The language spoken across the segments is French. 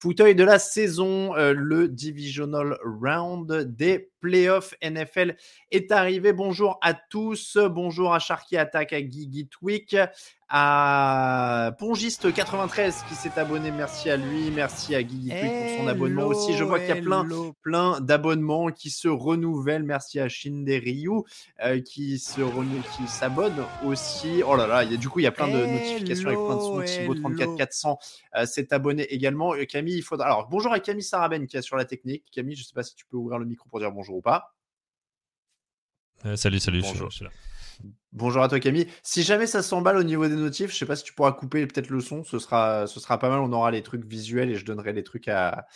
Fauteuil de la saison, euh, le divisional round des playoffs NFL est arrivé. Bonjour à tous, bonjour à Sharky Attack, à Guigui Tweak, à Pongiste93 qui s'est abonné, merci à lui, merci à Tweak pour son abonnement aussi. Je vois qu'il y a plein, plein d'abonnements qui se renouvellent. Merci à Shinderyu euh, qui se renou- qui s'abonne aussi. Oh là là, il y a, du coup il y a plein de notifications avec plein de sons. Thibaut 34400 euh, s'est abonné également. Euh, Camille, il faudra. Alors bonjour à Camille Saraben qui est sur la technique. Camille, je sais pas si tu peux ouvrir le micro pour dire bonjour ou pas. Euh, salut, salut, je suis là, Bonjour. je suis là. Bonjour à toi Camille. Si jamais ça s'emballe au niveau des notifs, je sais pas si tu pourras couper peut-être le son, ce sera, ce sera pas mal. On aura les trucs visuels et je donnerai les trucs à,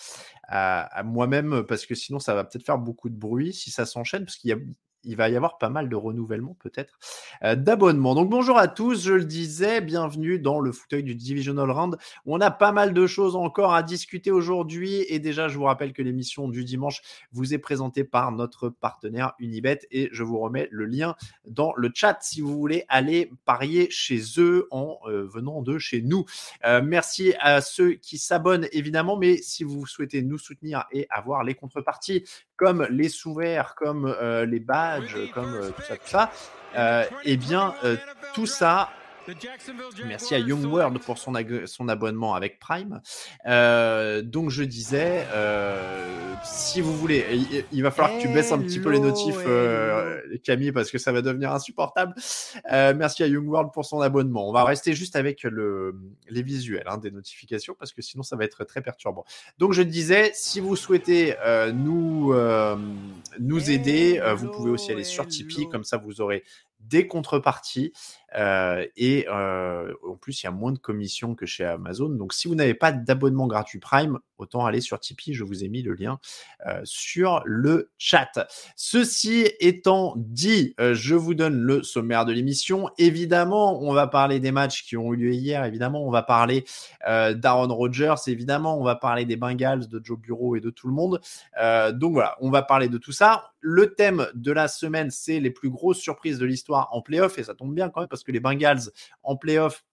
à, à moi-même parce que sinon ça va peut-être faire beaucoup de bruit si ça s'enchaîne parce qu'il y a, il va y avoir pas mal de renouvellement peut-être euh, d'abonnements. Donc bonjour à tous, je le disais, bienvenue dans le fauteuil du Divisional Round. On a pas mal de choses encore à discuter aujourd'hui et déjà je vous rappelle que l'émission du dimanche vous est présentée par notre partenaire Unibet et je vous remets le lien dans le chat si vous voulez aller parier chez eux en euh, venant de chez nous. Euh, merci à ceux qui s'abonnent évidemment, mais si vous souhaitez nous soutenir et avoir les contreparties comme les sous-verts, comme euh, les badges, comme euh, tout ça, tout ça, euh, eh bien tout ça. Merci à Young World pour son, abonnement avec Prime. Euh, donc je disais, euh, si vous voulez, il, il va falloir que tu baisses un petit peu les notifs, euh, Camille, parce que ça va devenir insupportable. Euh, merci à Young World pour son abonnement. On va rester juste avec le, les visuels hein, des notifications, parce que sinon ça va être très perturbant. Donc je disais, si vous souhaitez euh, nous, euh, nous aider, vous pouvez aussi aller sur Tipeee, comme ça vous aurez des contreparties. Euh, et euh, en plus, il y a moins de commissions que chez Amazon. Donc, si vous n'avez pas d'abonnement gratuit Prime, autant aller sur Tipeee. Je vous ai mis le lien euh, sur le chat. Ceci étant dit, je vous donne le sommaire de l'émission. Évidemment, on va parler des matchs qui ont eu lieu hier. Évidemment, on va parler d'Aaron Rodgers. Évidemment, on va parler des Bengals, de Joe Bureau et de tout le monde. Donc voilà, on va parler de tout ça. Le thème de la semaine, c'est les plus grosses surprises de l'histoire en playoff. Et ça tombe bien quand même parce que les Bengals en playoff,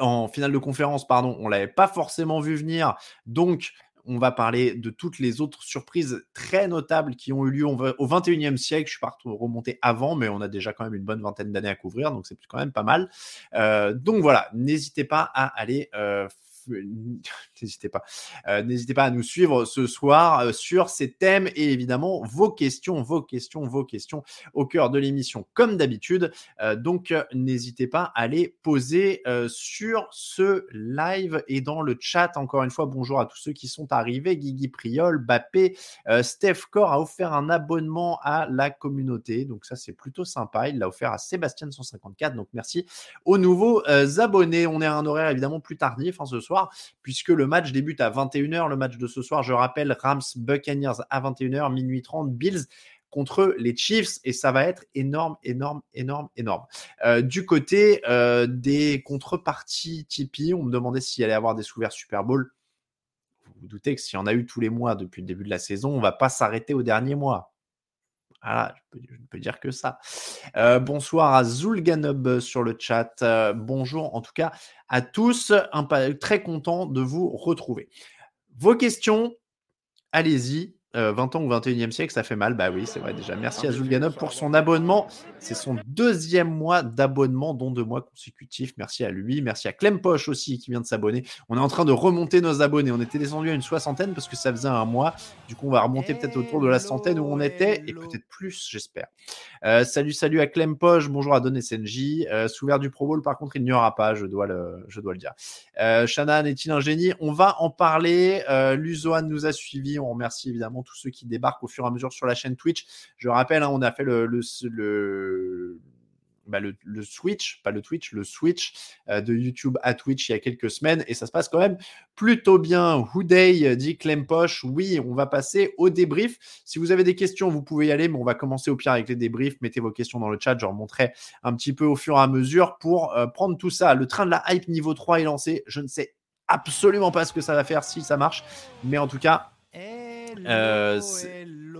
en finale de conférence, pardon, on l'avait pas forcément vu venir. Donc, on va parler de toutes les autres surprises très notables qui ont eu lieu au 21e siècle. Je suis pas remonté avant, mais on a déjà quand même une bonne vingtaine d'années à couvrir, donc c'est quand même pas mal. Euh, donc voilà, n'hésitez pas à aller. euh, N'hésitez pas. Euh, N'hésitez pas à nous suivre ce soir euh, sur ces thèmes et évidemment vos questions, vos questions, vos questions au cœur de l'émission comme d'habitude. Euh, donc n'hésitez pas à les poser sur ce live et dans le chat. Encore une fois, bonjour à tous ceux qui sont arrivés. Guigui Priol, Bappé, Steph Core a offert un abonnement à la communauté. Donc ça, c'est plutôt sympa. Il l'a offert à Sébastien 154. Donc merci aux nouveaux abonnés. On est à un horaire évidemment plus tardif hein, ce soir, puisque le match débute à 21h. Le match de ce soir, je rappelle, Rams Buccaneers à 21h, minuit 30, Bills contre les Chiefs et ça va être énorme, énorme, énorme, énorme. Euh, du côté euh, des contreparties Tipeee, on me demandait s'il allait y avoir des sous-verts Super Bowl. Vous vous doutez que s'il y en a eu tous les mois depuis le début de la saison, on va pas s'arrêter au dernier mois. Voilà, je, ne peux dire que ça. Euh, bonsoir à Zulganub sur le chat. Euh, bonjour en tout cas à tous. Très content de vous retrouver. Vos questions, allez-y. 20 ans ou 21e siècle, ça fait mal. Bah oui, c'est vrai déjà. Merci à Zulganov pour son abonnement. C'est son deuxième mois d'abonnement, dont deux mois consécutifs. Merci à lui. Merci à Clem Poche aussi qui vient de s'abonner. On est en train de remonter nos abonnés. On était descendu à une soixantaine parce que ça faisait un mois. Du coup, on va remonter peut-être autour de la centaine où on était et peut-être plus, j'espère. Euh, salut, salut à Clem Poche. Bonjour à Don SNJ. Euh, sous du Pro Bowl, par contre, il n'y aura pas. Je dois le, je dois le dire. Euh, Shannon est-il un génie? On va en parler. Euh, Luzoan nous a suivis. On remercie évidemment tous ceux qui débarquent au fur et à mesure sur la chaîne Twitch. Je rappelle, hein, on a fait le, bah, le, le, switch, pas le Twitch, le switch euh, de YouTube à Twitch il y a quelques semaines et ça se passe quand même plutôt bien. Houday dit Clem Poche, oui, on va passer au débrief. Si vous avez des questions, vous pouvez y aller, mais on va commencer au pire avec les débriefs. Mettez vos questions dans le chat, je remonterai un petit peu au fur et à mesure pour euh, prendre tout ça. Le train de la hype niveau 3 est lancé. Je ne sais absolument pas ce que ça va faire si ça marche, mais en tout cas, euh,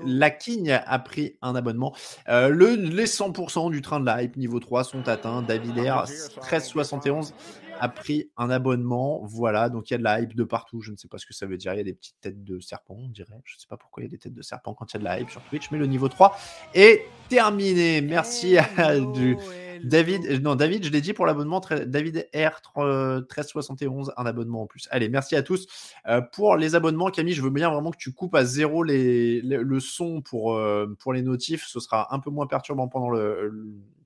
la King a pris un abonnement. Euh, le, les 100% du train de la hype niveau 3 sont atteints. David Air 1371 a pris un abonnement. Voilà, donc il y a de la hype de partout. Je ne sais pas ce que ça veut dire. Il y a des petites têtes de serpent, on dirait. Je ne sais pas pourquoi il y a des têtes de serpent quand il y a de la hype sur Twitch, mais le niveau 3 est terminé. Merci à du. David, euh, non, David, je l'ai dit pour l'abonnement. David R 1371, un abonnement en plus. Allez, merci à tous. Euh, pour les abonnements, Camille, je veux bien vraiment que tu coupes à zéro les, le son pour, euh, pour les notifs. Ce sera un peu moins perturbant pendant le,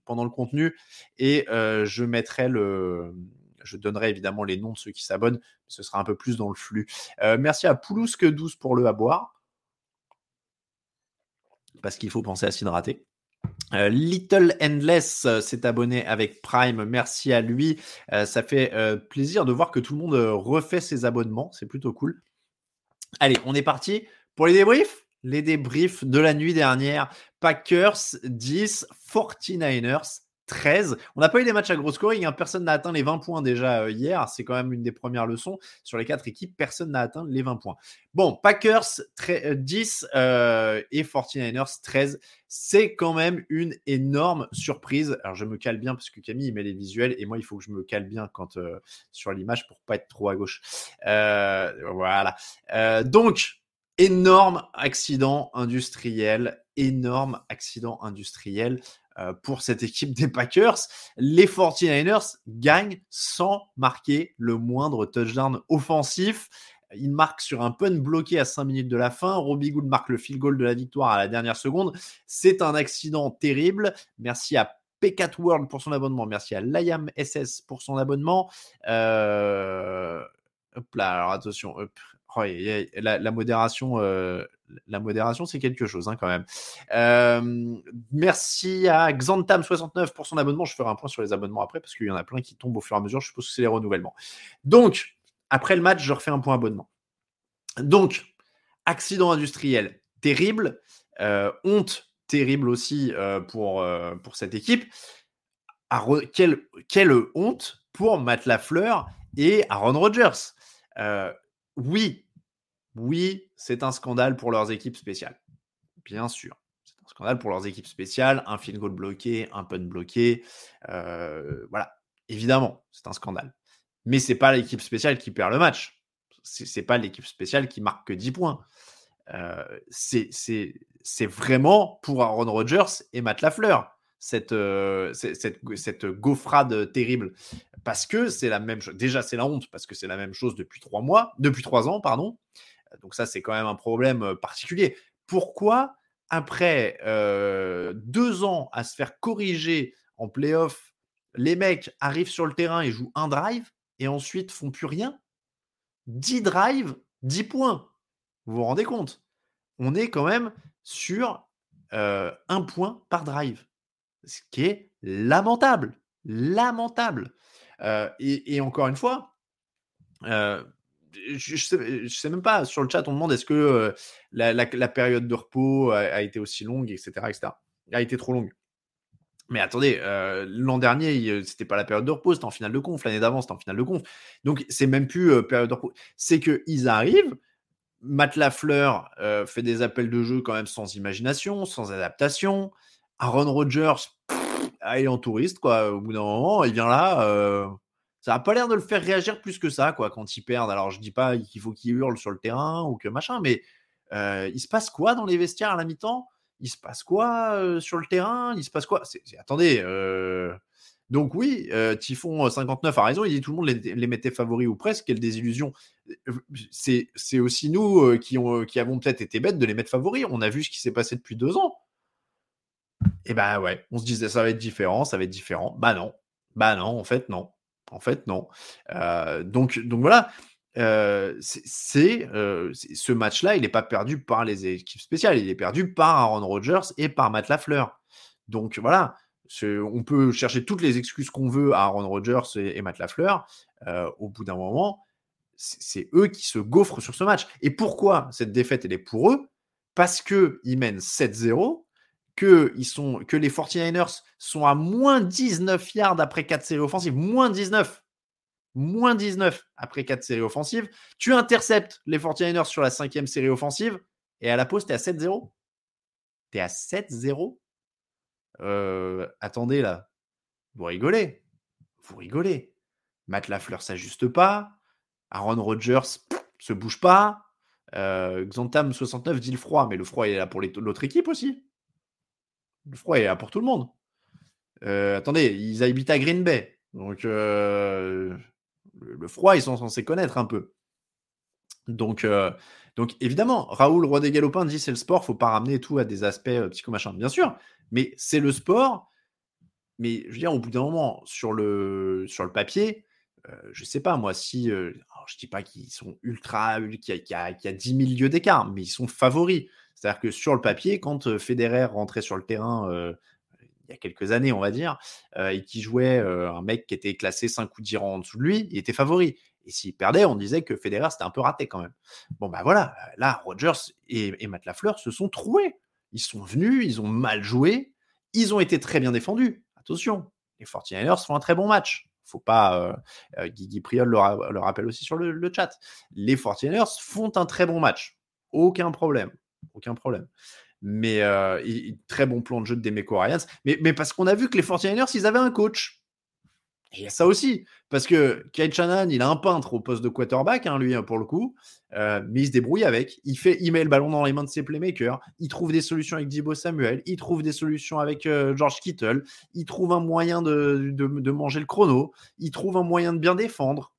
pendant le contenu. Et je mettrai le. Je donnerai évidemment les noms de ceux qui s'abonnent. Ce sera un peu plus dans le flux. merci à Poulousque 12 pour le à boire. Parce qu'il faut penser à s'hydrater. Euh, Little Endless euh, s'est abonné avec Prime, merci à lui. Euh, ça fait plaisir de voir que tout le monde refait ses abonnements, c'est plutôt cool. Allez, on est parti pour les débriefs. Les débriefs de la nuit dernière. Packers 10, 49ers 13. On n'a pas eu des matchs à gros scoring. Hein. Personne n'a atteint les 20 points déjà euh, hier. C'est quand même une des premières leçons. Sur les quatre équipes, personne n'a atteint les 20 points. Bon, Packers 10 euh, euh, et 49ers 13. C'est quand même une énorme surprise. Alors, je me cale bien parce que Camille il met les visuels et moi, il faut que je me cale bien quand sur l'image pour pas être trop à gauche. voilà. donc, énorme accident industriel. Énorme accident industriel. Euh, pour cette équipe des Packers. Les 49ers gagnent sans marquer le moindre touchdown offensif. Ils marquent sur un pun bloqué à 5 minutes de la fin. Robbie Gould marque le field goal de la victoire à la dernière seconde. C'est un accident terrible. Merci à P4 World pour son abonnement. Merci à Liam SS pour son abonnement. Euh... Hop là, alors attention. Hop. Oh, la, modération, euh, la modération, c'est quelque chose hein, quand même. Euh, merci à Xantam69 pour son abonnement. Je ferai un point sur les abonnements après parce qu'il y en a plein qui tombent au fur et à mesure. Je suppose que c'est les renouvellements. Donc, après le match, je refais un point abonnement. Donc, accident industriel terrible, euh, honte terrible aussi pour, pour cette équipe. quelle, quelle honte pour Matt Lafleur et Aaron Rodgers. oui, oui, c'est un scandale pour leurs équipes spéciales. Bien sûr. C'est un scandale pour leurs équipes spéciales. Un field goal bloqué, un pun bloqué. Euh, voilà. Évidemment, c'est un scandale. Mais c'est pas l'équipe spéciale qui perd le match. C'est pas l'équipe spéciale qui marque que 10 points. Euh, c'est vraiment pour Aaron Rodgers et Matt Lafleur. Cette, euh, gaufrade terrible. Parce que c'est la même chose. Déjà, c'est la honte parce que c'est la même chose depuis trois mois, depuis trois ans, pardon. Donc ça, c'est quand même un problème particulier. Pourquoi, après deux ans à se faire corriger en playoff, les mecs arrivent sur le terrain et jouent un drive et ensuite font plus rien? 10 drives, 10 points. Vous vous rendez compte? On est quand même sur un point par drive. Ce qui est lamentable. Lamentable. et, encore une fois, je, sais, sais, même pas, sur le chat, on demande est-ce que la, période de repos a, été aussi longue, etc., etc. A été trop longue. Mais attendez, l'an dernier, c'était pas la période de repos, c'était en finale de conf. L'année d'avant, c'était en finale de conf. Donc, c'est même plus période de repos. C'est qu'ils arrivent, Matt Lafleur fait des appels de jeu quand même sans imagination, sans adaptation. Aaron Rodgers, il est en touriste, quoi. Au bout d'un moment, il vient là ça n'a pas l'air de le faire réagir plus que ça, quoi, quand ils perdent. Alors, je dis pas qu'il faut qu'il hurle sur le terrain ou que machin, mais il se passe quoi dans les vestiaires à la mi-temps? Il se passe quoi sur le terrain? Il se passe quoi? Attendez, donc oui, Typhon 59 a raison, il dit tout le monde les, mettait favoris ou presque, quelle désillusion. C'est aussi nous qui, avons peut-être été bêtes de les mettre favoris. On a vu ce qui s'est passé depuis deux ans. Et ben ouais, on se disait ça va être différent, ça va être différent. Bah non, bah non, en fait non. En fait non. donc, donc voilà, c'est ce match-là, il n'est pas perdu par les équipes spéciales, il est perdu par Aaron Rodgers et par Matt Lafleur. Donc voilà, on peut chercher toutes les excuses qu'on veut à Aaron Rodgers et, Matt Lafleur. au bout d'un moment, c'est eux qui se gaufrent sur ce match. Et pourquoi cette défaite, elle est pour eux? Parce qu'ils mènent 7-0, que, les 49ers sont à moins 19 yards après 4 séries offensives. Moins 19 Moins 19 après 4 séries offensives. Tu interceptes les 49ers sur la cinquième série offensive et à la pause, tu es à 7-0. Tu es à 7-0 euh, attendez là, vous rigolez, vous rigolez. Matt Lafleur s'ajuste pas, Aaron Rodgers se bouge pas, euh, Xantam 69 dit le froid, mais le froid est là pour l'autre équipe aussi. Le froid est là pour tout le monde. Euh, attendez, ils habitent à Green Bay, donc le froid, ils sont censés connaître un peu. Donc, donc évidemment, Raoul Roi des Galopins dit c'est le sport, faut pas ramener tout à des aspects psycho-machin. Bien sûr, mais c'est le sport. Mais je veux dire, au bout d'un moment, sur le, sur le papier, euh, je sais pas, moi, si. Euh, je dis pas qu'ils sont ultra. qu'il y, a, y a 10 000 lieux d'écart, mais ils sont favoris. C'est-à-dire que sur le papier, quand Federer rentrait sur le terrain il y a quelques années, on va dire, et qui jouait un mec qui était classé 5 ou 10 rangs en dessous de lui, il était favori. Et s'il perdait, on disait que Federer, c'était un peu raté quand même. Bon, ben voilà, là, Rogers et, et Matt Lafleur se sont troués. Ils sont venus, ils ont mal joué, ils ont été très bien défendus. Attention, les 49ers font un très bon match. Faut pas. Guigui Priol le, rappelle aussi sur le, chat. Les 49ers font un très bon match. Aucun problème. Aucun problème. Mais euh, très bon plan de jeu de Demeco Ryans. Mais, parce qu'on a vu que les 49ers, ils avaient un coach. Et il y a ça aussi, parce que Kyle Shannon, il a un peintre au poste de quarterback, hein, lui, hein, pour le coup, euh, mais il se débrouille avec. Il, fait, il met le ballon dans les mains de ses playmakers. Il trouve des solutions avec Dibo Samuel. Il trouve des solutions avec euh, George Kittle. Il trouve un moyen de, manger le chrono. Il trouve un moyen de bien défendre.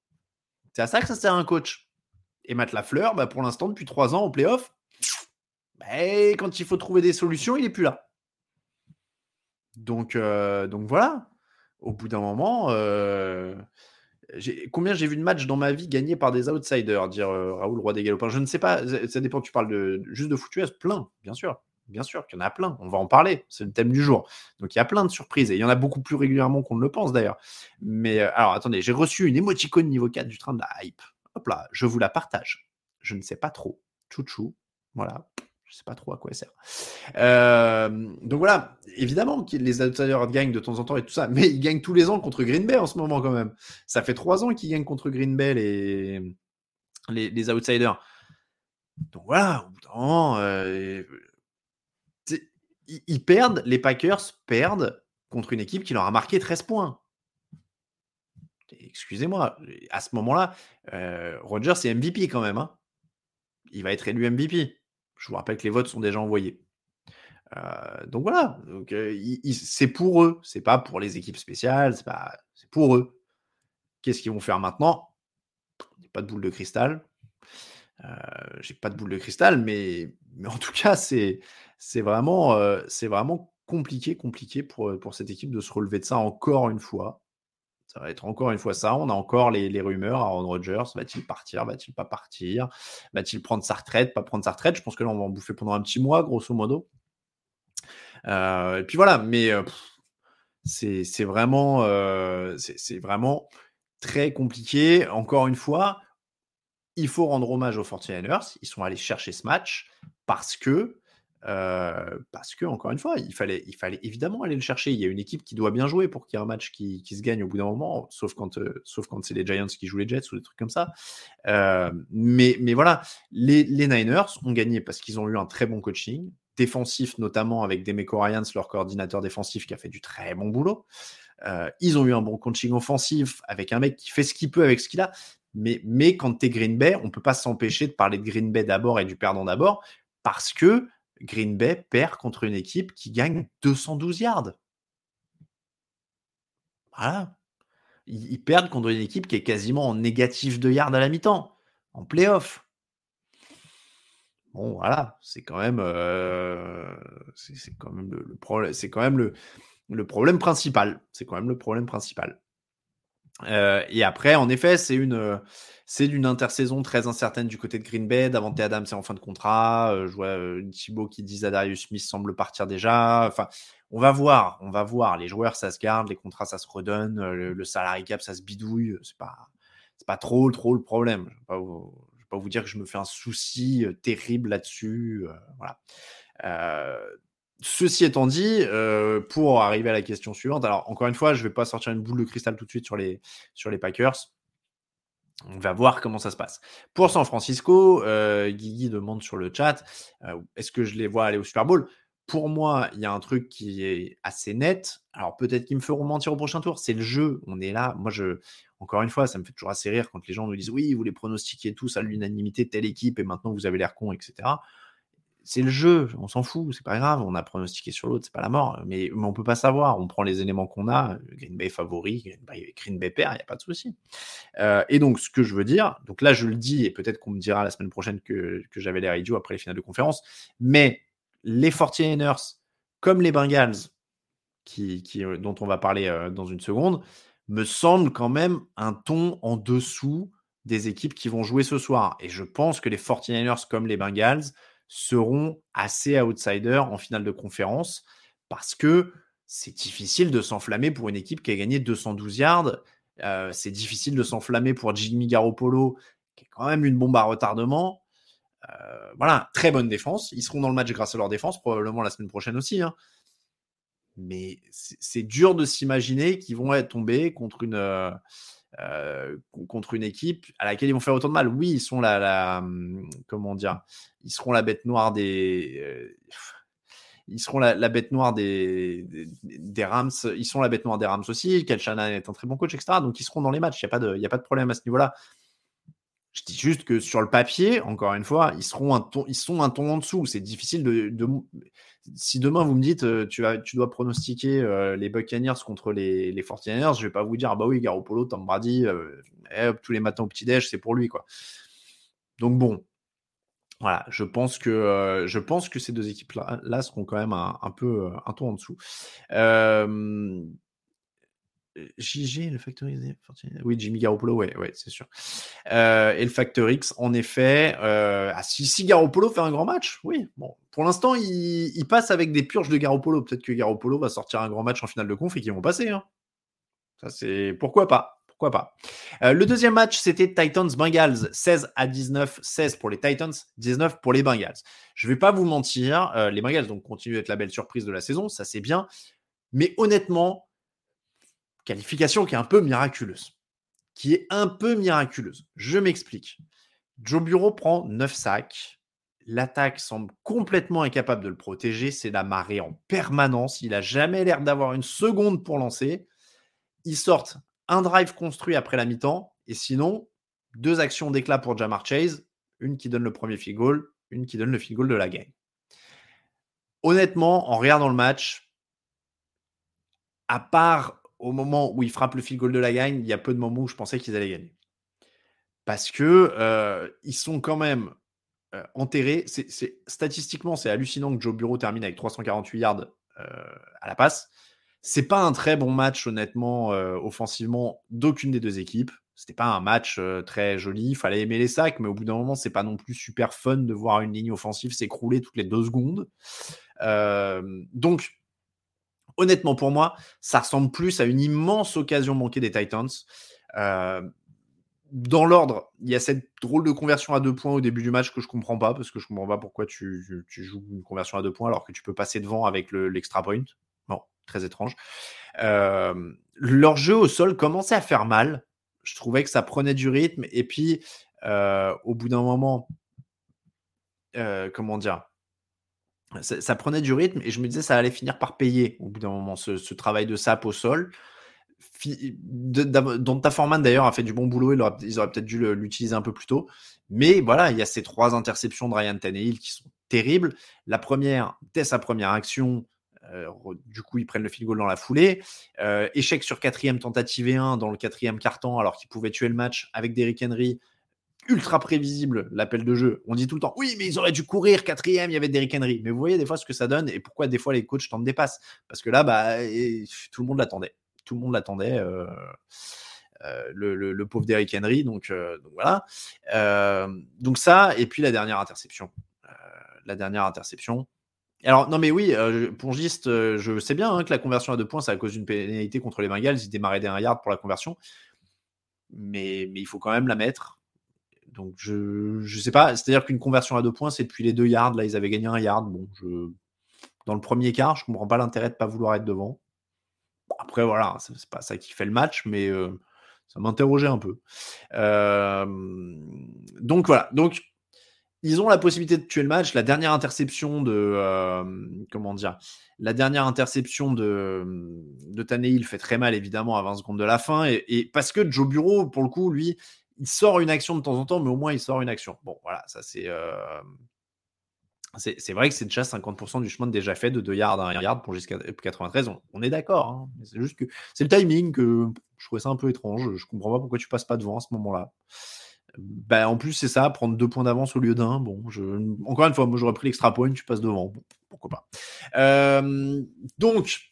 C'est à ça que ça sert un coach. Et Matt Lafleur, bah, pour l'instant, depuis trois ans au playoff, bah, quand il faut trouver des solutions, il n'est plus là. Donc, euh, donc voilà au bout d'un moment, euh, combien j'ai vu de matchs dans ma vie gagnés par des outsiders, dire euh, Raoul, roi des galopins. Je ne sais pas, ça dépend, tu parles de, juste de foot plein, bien sûr. Bien sûr qu'il y en a plein, on va en parler, c'est le thème du jour. Donc il y a plein de surprises, et il y en a beaucoup plus régulièrement qu'on ne le pense d'ailleurs. Mais alors attendez, j'ai reçu une émoticône niveau 4 du train de la hype. Hop là, je vous la partage. Je ne sais pas trop. Chouchou, voilà. Je sais pas trop à quoi elle sert. Euh, donc voilà, évidemment les outsiders gagnent de temps en temps et tout ça, mais ils gagnent tous les ans contre Green Bay en ce moment quand même. Ça fait trois ans qu'ils gagnent contre Green Bay les, les, outsiders. Donc voilà, euh, ils, perdent, les Packers perdent contre une équipe qui leur a marqué 13 points. Excusez-moi, à ce moment-là, euh, Rodgers est MVP quand même. Hein. Il va être élu MVP. Je vous rappelle que les votes sont déjà envoyés. Euh, donc voilà, euh, c'est pour eux, c'est pas pour les équipes spéciales, c'est, pour eux. Qu'est-ce qu'ils vont faire maintenant? Pas de boule de cristal. Euh, j'ai pas de boule de cristal, mais, en tout cas, c'est, vraiment, compliqué, compliqué pour cette équipe de se relever de ça encore une fois. Ça va être encore une fois ça. On a encore les, rumeurs. Aaron Rodgers, va-t-il partir Va-t-il pas partir? Va-t-il prendre sa retraite Pas prendre sa retraite? Je pense que là, on va en bouffer pendant un petit mois, grosso modo. Euh, et puis voilà, mais euh, c'est vraiment, euh, c'est vraiment très compliqué. Encore une fois, il faut rendre hommage aux 49ers. Ils sont allés chercher ce match parce que euh, parce que, encore une fois, il fallait, il fallait évidemment aller le chercher. Il y a une équipe qui doit bien jouer pour qu'il y ait un match qui, se gagne au bout d'un moment, sauf quand, euh, sauf quand c'est les Giants qui jouent les Jets ou des trucs comme ça. Euh, mais, mais voilà, les, Niners ont gagné parce qu'ils ont eu un très bon coaching, défensif notamment avec Demeco Ryans, leur coordinateur défensif, qui a fait du très bon boulot. ils ont eu un bon coaching offensif avec un mec qui fait ce qu'il peut avec ce qu'il a. Mais, mais quand tu es Green Bay, on ne peut pas s'empêcher de parler de Green Bay d'abord et du perdant d'abord, parce que Green Bay perd contre une équipe qui gagne 212 yards. Voilà. Ils, perdent contre une équipe qui est quasiment en négatif de yards à la mi-temps, en playoff. Bon, voilà, c'est quand même, le problème principal. C'est quand même le problème principal. Euh, et après, en effet, c'est une, c'est d'une intersaison très incertaine du côté de Green Bay. Davante Adams est en fin de contrat. Euh, je vois euh, Thibaut qui dit Darius Smith semble partir déjà. Enfin, on va voir, on va voir. Les joueurs, ça se garde, les contrats, ça se redonne, le, salary cap, ça se bidouille. C'est pas, c'est pas trop, trop le problème. Je vais vous, vais pas vous dire que je me fais un souci terrible là-dessus. voilà. Ceci étant dit, euh, pour arriver à la question suivante, alors encore une fois, je ne vais pas sortir une boule de cristal tout de suite sur les, sur les Packers. On va voir comment ça se passe. Pour San Francisco, euh, Guigui demande sur le chat euh, est-ce que je les vois aller au Super Bowl? Pour moi, il y a un truc qui est assez net. Alors peut-être qu'ils me feront mentir au prochain tour. C'est le jeu. On est là. Moi, je, encore une fois, ça me fait toujours assez rire quand les gens nous disent oui, vous les pronostiquez tous à l'unanimité telle équipe et maintenant vous avez l'air con, etc c'est le jeu, on s'en fout, c'est pas grave, on a pronostiqué sur l'autre, c'est pas la mort, mais, mais on peut pas savoir, on prend les éléments qu'on a, Green Bay favori, Green Bay, Green Bay perd, il n'y a pas de souci. Euh, et donc, ce que je veux dire, donc là, je le dis, et peut-être qu'on me dira la semaine prochaine que, j'avais l'air idiot après les finales de conférence, mais les 49ers, comme les Bengals, qui, euh, dont on va parler euh, dans une seconde, me semblent quand même un ton en dessous des équipes qui vont jouer ce soir. Et je pense que les 49ers, comme les Bengals, seront assez outsiders en finale de conférence parce que c'est difficile de s'enflammer pour une équipe qui a gagné 212 yards. Euh, c'est difficile de s'enflammer pour Jimmy Garoppolo, qui est quand même une bombe à retardement. Euh, voilà, très bonne défense. Ils seront dans le match grâce à leur défense, probablement la semaine prochaine aussi. Hein. Mais c'est dur de s'imaginer qu'ils vont être tombés contre une, euh, contre une équipe à laquelle ils vont faire autant de mal. Oui, ils sont la, hum, comment dire, ils seront la bête noire des, euh, ils seront la, bête noire des, des, Rams. Ils sont la bête noire des Rams aussi. Shannon est un très bon coach, etc. Donc ils seront dans les matchs. Il n'y a pas de, il a pas de problème à ce niveau-là. Je dis juste que sur le papier, encore une fois, ils seront un ton, ils sont un ton en dessous. C'est difficile de, si demain vous me dites euh, tu, tu dois pronostiquer euh, les Buccaneers contre les, les 49ers, je vais pas vous dire ah bah oui, Garoppolo, Tom Brady, euh, eh, tous les matins au petit-déj, c'est pour lui. quoi. Donc bon, voilà, je pense que, je pense que ces deux équipes-là là, seront quand même un, un peu un ton en dessous. JG, le Factor X. Oui, Jimmy Garoppolo, ouais, ouais c'est sûr. Euh, et le Factor X, en effet, euh, ah, si, si, Garoppolo fait un grand match, oui. Bon, pour l'instant, il, passe avec des purges de Garoppolo. Peut-être que Garoppolo va sortir un grand match en finale de conf et qu'ils vont passer. Hein. Ça, c'est pourquoi pas. Pourquoi pas. Euh, le deuxième match, c'était Titans Bengals, 16 à 19, 16 pour les Titans, 19 pour les Bengals. Je vais pas vous mentir, les Bengals donc continuent d'être la belle surprise de la saison, ça c'est bien. Mais honnêtement, Qualification qui est un peu miraculeuse. Qui est un peu miraculeuse. Je m'explique. Joe Bureau prend 9 sacs. L'attaque semble complètement incapable de le protéger. C'est la marée en permanence. Il n'a jamais l'air d'avoir une seconde pour lancer. Ils sortent un drive construit après la mi-temps. Et sinon, deux actions d'éclat pour Jamar Chase. Une qui donne le premier field goal, une qui donne le field goal de la game. Honnêtement, en regardant le match, à part au moment où il frappe le field goal de la gagne, il y a peu de moments où je pensais qu'ils allaient gagner. Parce que euh, ils sont quand même euh, enterrés. C'est, statistiquement, c'est hallucinant que Joe Bureau termine avec 348 yards euh, à la passe. C'est pas un très bon match, honnêtement, offensivement, d'aucune des deux équipes. C'était pas un match très joli. Il fallait aimer les sacs, mais au bout d'un moment, c'est pas non plus super fun de voir une ligne offensive s'écrouler toutes les deux secondes. donc, honnêtement, pour moi, ça ressemble plus à une immense occasion manquée des Titans. Euh, dans l'ordre, il y a cette drôle de conversion à deux points au début du match que je comprends pas, parce que je comprends pas pourquoi tu, joues une conversion à deux points alors que tu peux passer devant avec l'extra point. Bon, très étrange. Euh, leur jeu au sol commençait à faire mal. Je trouvais que ça prenait du rythme. Et puis, euh, au bout d'un moment, comment dire ça, prenait du rythme et je me disais ça allait finir par payer au bout d'un moment ce, travail de sap au sol. dont ta Foreman d'ailleurs a fait du bon boulot, ils auraient, peut-être dû l'utiliser un peu plus tôt. Mais voilà, il y a ces trois interceptions de Ryan Tannehill qui sont terribles. La première, dès sa première action, euh, du coup, ils prennent le field goal dans la foulée. Euh, échec sur quatrième tentative et 1 dans le quatrième carton, alors qu'ils pouvaient tuer le match avec Derrick Henry. Ultra prévisible l'appel de jeu. On dit tout le temps, oui, mais ils auraient dû courir quatrième, il y avait Derrick Henry. Mais vous voyez des fois ce que ça donne et pourquoi des fois les coachs t'en dépassent. Parce que là, bah, tout le monde l'attendait. Tout le monde l'attendait. Euh, le, pauvre Derrick Henry. Donc, donc voilà. donc ça, et puis la dernière interception. la dernière interception. Alors, non, mais oui, euh, Pongiste, euh, je sais bien hein, que la conversion à deux points, c'est à cause d'une pénalité contre les Bengals. Ils démarraient des 1 yard pour la conversion. Mais, mais il faut quand même la mettre. Donc, je ne sais pas. C'est-à-dire qu'une conversion à deux points, c'est depuis les deux yards. Là, ils avaient gagné un yard. Bon, je... Dans le premier quart, je ne comprends pas l'intérêt de ne pas vouloir être devant. après, voilà, c'est pas ça qui fait le match, mais euh, ça m'interrogeait un peu. donc, voilà. Donc, ils ont la possibilité de tuer le match. La dernière interception de euh, comment dire, la dernière interception de de fait très mal évidemment à 20 secondes de la fin et, parce que Joe Bureau pour le coup lui il sort une action de temps en temps mais au moins il sort une action. Bon voilà ça c'est euh, c'est vrai que c'est déjà 50% du chemin déjà fait de 2 yards à 1 yard pour jusqu'à 93. On, est d'accord. Hein. c'est juste que c'est le timing que je trouvais ça un peu étrange. Je comprends pas pourquoi tu passes pas devant à ce moment-là. Bah, en plus, c'est ça, prendre deux points d'avance au lieu d'un. Bon, encore une fois, moi j'aurais pris l'extra point, tu passes devant. pourquoi pas. Euh, donc,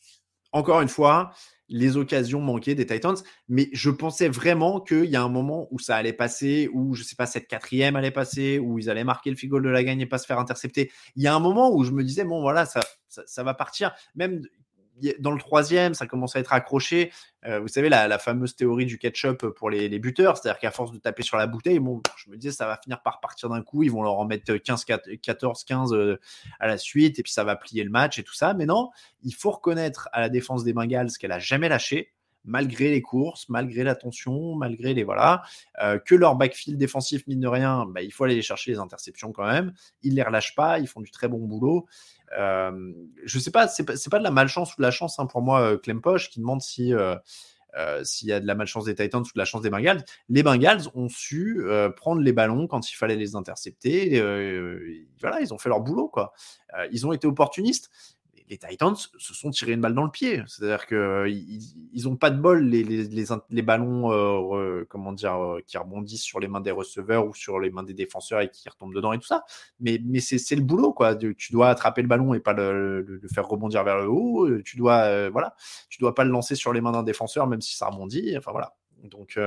encore une fois, les occasions manquées des Titans, mais je pensais vraiment qu'il y a un moment où ça allait passer, où je sais pas, cette quatrième allait passer, où ils allaient marquer le figot de la gagne et pas se faire intercepter. Il y a un moment où je me disais, bon voilà, ça, ça, ça va partir. Même dans le troisième, ça commence à être accroché. Euh, vous savez, la, fameuse théorie du ketchup pour les, buteurs, c'est-à-dire qu'à force de taper sur la bouteille, je me disais, ça va finir par partir d'un coup, ils vont leur en mettre 15, 14, 15 à la suite, et puis ça va plier le match et tout ça. Mais non, il faut reconnaître à la défense des Bengals qu'elle a jamais lâché malgré les courses, malgré la tension, malgré les voilà, euh, que leur backfield défensif mine de rien, bah, il faut aller chercher les interceptions quand même. Ils les relâchent pas, ils font du très bon boulot. Euh, je sais pas, c'est pas, pas de la malchance ou de la chance hein, pour moi, euh, Clem Poche, qui demande si euh, s'il y a de la malchance des Titans ou de la chance des Bengals. Les Bengals ont su prendre les ballons quand il fallait les intercepter. voilà, ils ont fait leur boulot, quoi. ils ont été opportunistes les Titans se sont tirés une balle dans le pied. C'est-à-dire qu'ils n'ont pas de bol, les, les, ballons euh, comment dire, euh, qui rebondissent sur les mains des receveurs ou sur les mains des défenseurs et qui retombent dedans et tout ça. Mais, mais c'est le boulot, quoi. Tu dois attraper le ballon et pas le, faire rebondir vers le haut. Tu dois, euh, voilà, tu dois pas le lancer sur les mains d'un défenseur, même si ça rebondit. Enfin, voilà. Donc,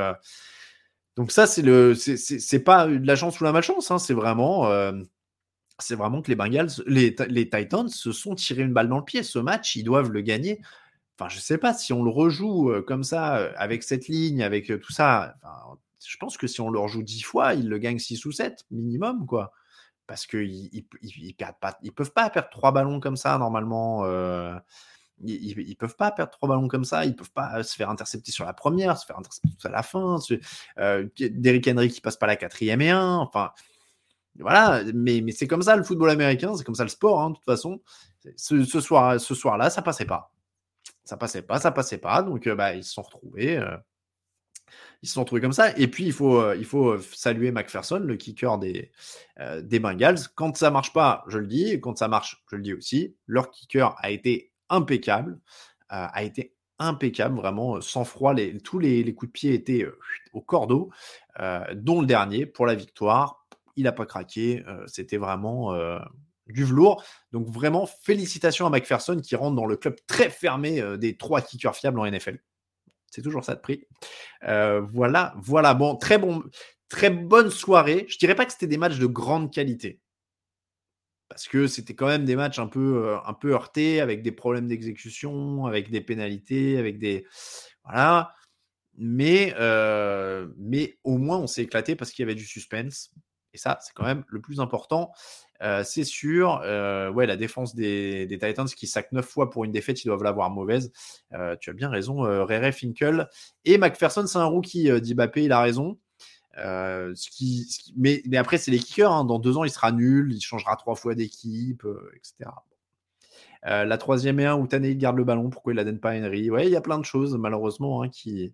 donc ça, c'est le, c'est pas de la chance ou la malchance. Hein. c'est vraiment c'est vraiment que les Bengals, les, Titans se sont tirés une balle dans le pied. Ce match, ils doivent le gagner. Enfin, je sais pas si on le rejoue euh, comme ça, euh, avec cette ligne, avec euh, tout ça. je pense que si on le rejoue dix fois, ils le gagnent six ou sept minimum, quoi. Parce qu'ils ils, peuvent pas perdre trois ballons comme ça normalement. ils, ils, peuvent pas perdre trois ballons comme ça. Ils peuvent pas se faire intercepter sur la première, se faire intercepter à la fin. Derrick Henry qui passe pas la quatrième et un. Enfin, voilà, mais, c'est comme ça le football américain, c'est comme ça le sport, hein, de toute façon. Ce, soir, ce soir-là, ça passait pas. Ça passait pas, ça passait pas. Donc, euh, bah, ils se sont retrouvés. Euh, ils se sont retrouvés comme ça. Et puis, il faut, euh, saluer McPherson, le kicker des, Bengals. Quand ça marche pas, je le dis. Quand ça marche, je le dis aussi. Leur kicker a été impeccable. a été impeccable, vraiment sans froid. Tous les, les, coups de pied étaient au cordeau, dont le dernier pour la victoire il n'a pas craqué. Euh, c'était vraiment euh, du velours. Donc vraiment, félicitations à McPherson qui rentre dans le club très fermé euh, des trois kickers fiables en NFL. C'est toujours ça de prix. voilà, voilà. Bon, très bon, très bonne soirée. Je dirais pas que c'était des matchs de grande qualité. Parce que c'était quand même des matchs un peu, un peu heurtés, avec des problèmes d'exécution, avec des pénalités, avec des. Voilà. Mais, mais au moins, on s'est éclaté parce qu'il y avait du suspense. Et ça, c'est quand même le plus important. C'est sûr, ouais, la défense des, Titans qui sac 9 fois pour une défaite, ils doivent l'avoir mauvaise. Tu as bien raison, Rere Finkel. Et McPherson, c'est un rookie, dit Bappé, il a raison. Mais, après, c'est les kickers. Hein. Dans deux ans, il sera nul, il changera trois fois d'équipe, etc. la troisième et un où Tannehill garde le ballon, pourquoi il la donne pas à Henry? Il y a plein de choses, malheureusement, hein, qui,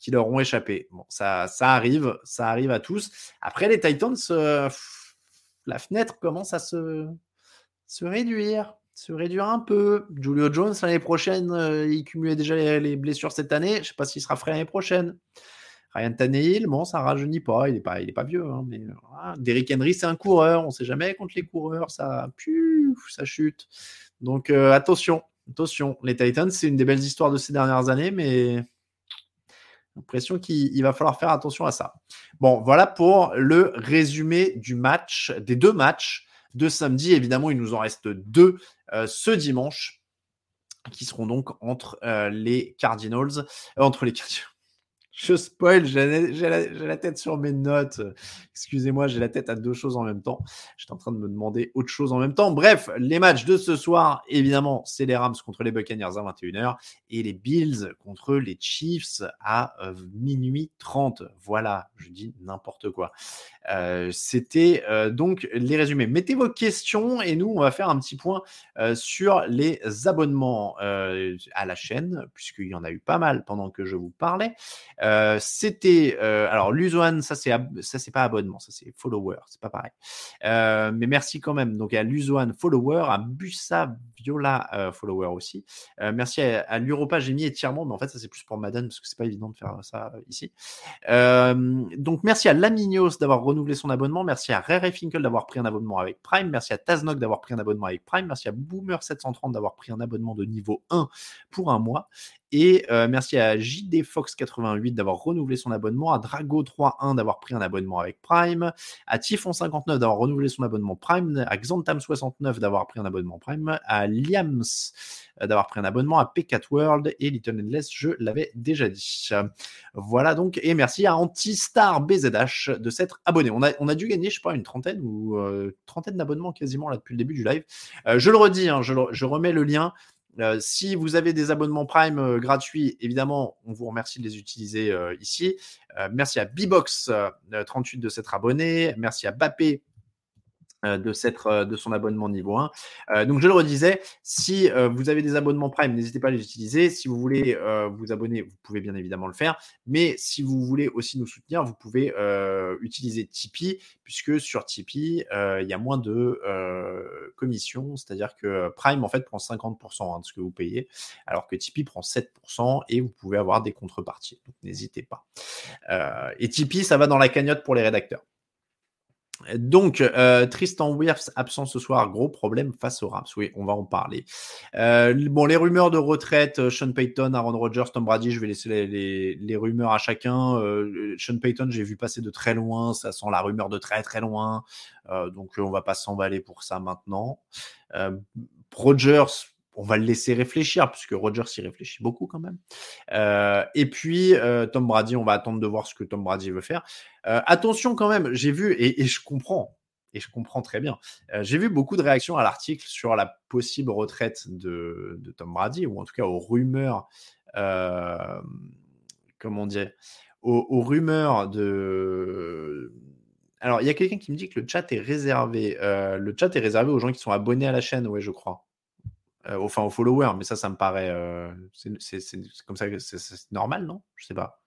qui leur ont échappé. Bon, ça, ça arrive, ça arrive à tous. Après, les Titans, la fenêtre commence à se, se réduire se réduire un peu. Julio Jones, l'année prochaine, euh, il cumulait déjà les, blessures cette année. Je ne sais pas s'il sera frais l'année prochaine. Ryan Tannehill, bon, ça rajeunit pas. Il n'est pas, pas vieux. Hein, mais, Derrick Henry, c'est un coureur. On ne sait jamais contre les coureurs. Ça, ça chute. Donc, euh, attention. Attention. Les Titans, c'est une des belles histoires de ces dernières années, mais l'impression qu'il va falloir faire attention à ça. Bon, voilà pour le résumé du match, des deux matchs de samedi. Évidemment, il nous en reste deux euh, ce dimanche qui seront donc entre euh, les Cardinals, euh, entre les Cardinals, je spoil, j'ai la, tête sur mes notes. Excusez-moi, j'ai la tête à deux choses en même temps. J'étais en train de me demander autre chose en même temps. Bref, les matchs de ce soir, évidemment, c'est les Rams contre les Buccaneers à 21h et les Bills contre les Chiefs à euh, minuit 30. Voilà, je dis n'importe quoi. Euh, c'était euh, donc les résumés. Mettez vos questions et nous, on va faire un petit point sur les abonnements à la chaîne, puisqu'il y en a eu pas mal pendant que je vous parlais. Euh, c'était euh, alors Luzoan, ça c'est pas abonnement, ça c'est follower, c'est pas pareil. Euh, mais merci quand même. Donc à Luzoan follower, à Bussa Viola follower aussi. merci à, à l'Europa, j'ai mis étirement, mais en fait ça c'est plus pour Madden parce que c'est pas évident de faire ça ici. donc merci à Laminios d'avoir renouvelé son abonnement, merci à Rere Finkel d'avoir pris un abonnement avec Prime, merci à Taznok d'avoir pris un abonnement avec Prime, merci à Boomer 730 d'avoir pris un abonnement de niveau 1 pour un mois et euh, merci à JD Fox 88 d'avoir renouvelé son abonnement, à Drago 31 d'avoir pris un abonnement avec Prime, à Typhon 59 d'avoir renouvelé son abonnement Prime, à Xantam 69 d'avoir pris un abonnement Prime, à Liams euh, d'avoir pris un abonnement, à P4 World et Little Endless, je l'avais déjà dit. Voilà donc, et merci à Antistar BZH de s'être abonné. On a, on a dû gagner, je sais pas, une trentaine ou euh, trentaine d'abonnements quasiment là depuis le début du live. je le redis, hein, je remets le lien. Si vous avez des abonnements Prime gratuits, évidemment, on vous remercie de les utiliser euh, ici. merci à Bbox38 de s'être abonné. Merci à Bappé de, cette, euh, de son abonnement niveau 1. Euh, donc, je le redisais, si vous avez des abonnements Prime, n'hésitez pas à les utiliser. Si vous voulez vous abonner, vous pouvez bien évidemment le faire. Mais si vous voulez aussi nous soutenir, vous pouvez utiliser Tipeee, puisque sur Tipeee, il y a moins de commissions. C'est-à-dire que Prime, en fait, prend 50% hein, de ce que vous payez, alors que Tipeee prend 7% et vous pouvez avoir des contreparties. Donc, n'hésitez pas. et Tipeee, ça va dans la cagnotte pour les rédacteurs. Donc, euh, Tristan Wirfs absent ce soir, gros problème face aux Rams. Oui, on va en parler. Euh, bon, les rumeurs de retraite, euh, Sean Payton, Aaron Rodgers, Tom Brady, je vais laisser les, rumeurs à chacun. Sean Payton, j'ai vu passer de très loin, ça sent la rumeur de très très loin. donc, on va pas s'emballer pour ça maintenant. Rodgers, on va le laisser réfléchir, puisque Rogers y réfléchit beaucoup quand même. Euh, et puis, euh, Tom Brady, on va attendre de voir ce que Tom Brady veut faire. Euh, attention quand même, j'ai vu, et, je comprends, et je comprends très bien, j'ai vu beaucoup de réactions à l'article sur la possible retraite de, Tom Brady, ou en tout cas aux rumeurs, comment dire, aux, rumeurs de... Alors, il y a quelqu'un qui me dit que le chat est réservé. le chat est réservé aux gens qui sont abonnés à la chaîne, ouais, je crois. Euh, enfin aux followers, mais ça, ça me paraît. Euh, c'est comme ça que c'est normal, non? Je sais pas.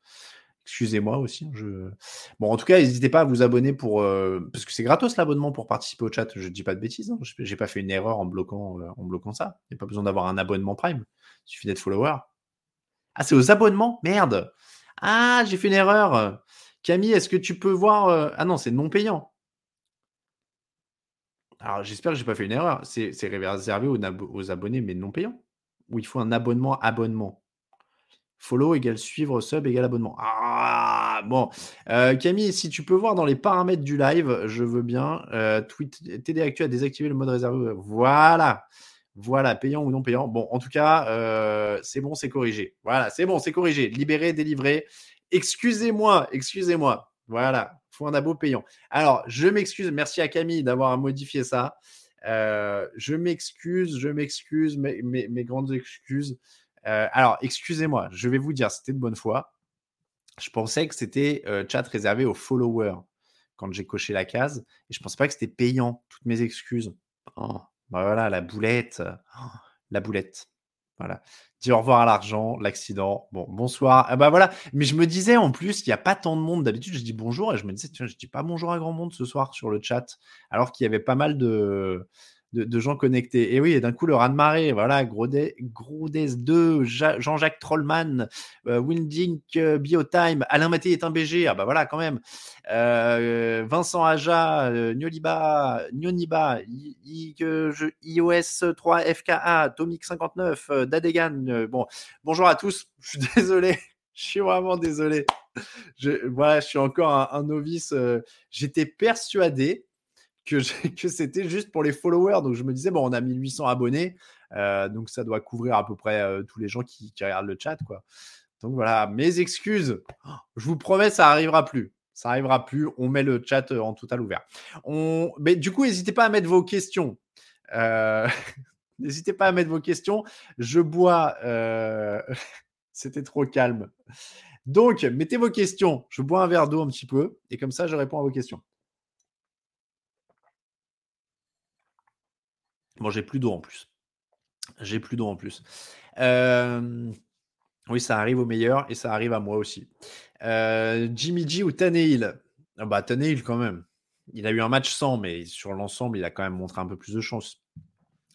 Excusez-moi aussi. Hein, je... Bon, en tout cas, n'hésitez pas à vous abonner pour. Euh, parce que c'est gratos l'abonnement pour participer au chat. Je dis pas de bêtises. Hein. J'ai pas fait une erreur en bloquant, en bloquant ça. Il n'y a pas besoin d'avoir un abonnement Prime. Il suffit d'être follower. Ah, c'est aux abonnements? Merde Ah, j'ai fait une erreur. Camille, est-ce que tu peux voir. Ah non, c'est non payant. Alors, j'espère que je n'ai pas fait une erreur. C'est réservé aux, abonnés, mais non payants. Ou il faut un abonnement abonnement. Follow égale suivre, sub égale abonnement. Ah, bon. Euh, Camille, si tu peux voir dans les paramètres du live, je veux bien. Euh, tweet, TD Actu a désactivé le mode réservé. Voilà. Voilà, payant ou non payant. Bon, en tout cas, euh, c'est bon, c'est corrigé. Voilà, c'est bon, c'est corrigé. Libéré, délivré. Excusez-moi, excusez-moi. Voilà, faut un abo payant. Alors, je m'excuse, merci à Camille d'avoir modifié ça. Euh, je m'excuse, je m'excuse, mes, mes, grandes excuses. Euh, alors, excusez-moi, je vais vous dire, c'était de bonne foi. Je pensais que c'était euh, chat réservé aux followers quand j'ai coché la case. Et je ne pensais pas que c'était payant. Toutes mes excuses. Oh, bah voilà, la boulette. Oh, la boulette. Voilà. Dis au revoir à l'argent, l'accident. Bon, bonsoir. Ah bah voilà. Mais je me disais en plus, il n'y a pas tant de monde. D'habitude, je dis bonjour et je me disais, tiens, je dis pas bonjour à grand monde ce soir sur le chat. Alors qu'il y avait pas mal de, de, gens connectés. Et oui, et d'un coup, le raz-de-marée, voilà, Grodes 2, Jean-Jacques Trollman, euh, Winding euh, Biotime, Alain Maté est un BG, ah bah voilà, quand même. Euh, Vincent Aja, euh, Nyoliba, Nyoniba, iOS 3 FKA, Tomic 59, Dadegan. bon, bonjour à tous, je suis désolé. Je suis vraiment désolé. Je, voilà, je suis encore un novice. J'étais persuadé que, c'était juste pour les followers. Donc je me disais, bon, on a 1800 abonnés, euh, donc ça doit couvrir à peu près euh, tous les gens qui, regardent le chat. Donc voilà, mes excuses. Je vous promets, ça arrivera plus. Ça arrivera plus. On met le chat euh, en total ouvert. On... Mais du coup, n'hésitez pas à mettre vos questions. N'hésitez pas à mettre vos questions. Je bois. C'était trop calme. Donc, mettez vos questions. Je bois un verre d'eau un petit peu et comme ça, je réponds à vos questions. Bon, j'ai plus d'eau en plus. J'ai plus d'eau en plus. oui, ça arrive au meilleur et ça arrive à moi aussi. Jimmy G ou Tannehill? Ah bah, Tannehill quand même. Il a eu un match sans, mais sur l'ensemble, il a quand même montré un peu plus de chance.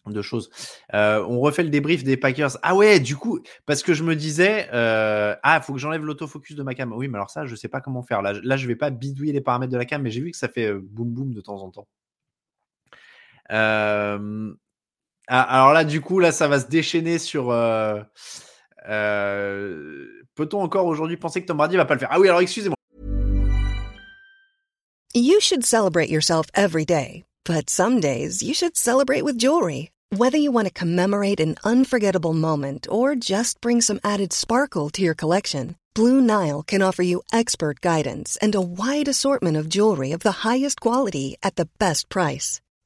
De choses. on refait le débrief des Packers. Ah ouais, du coup, parce que je me disais, ah, il faut que j'enlève l'autofocus de ma cam. Oui, mais alors ça, je sais pas comment faire. Là, là je vais pas bidouiller les paramètres de la cam, mais j'ai vu que ça fait boum boum de temps en temps. Euh, alors là, du coup, là, ça va se déchaîner sur. Euh, euh, peut-on encore aujourd'hui penser que Tom Brady va pas le faire? Ah oui, alors excusez-moi. You should celebrate yourself every day, but some days you should celebrate with jewelry. Whether you want to commemorate an unforgettable moment or just bring some added sparkle to your collection, Blue Nile can offer you expert guidance and a wide assortment of jewelry of the highest quality at the best price.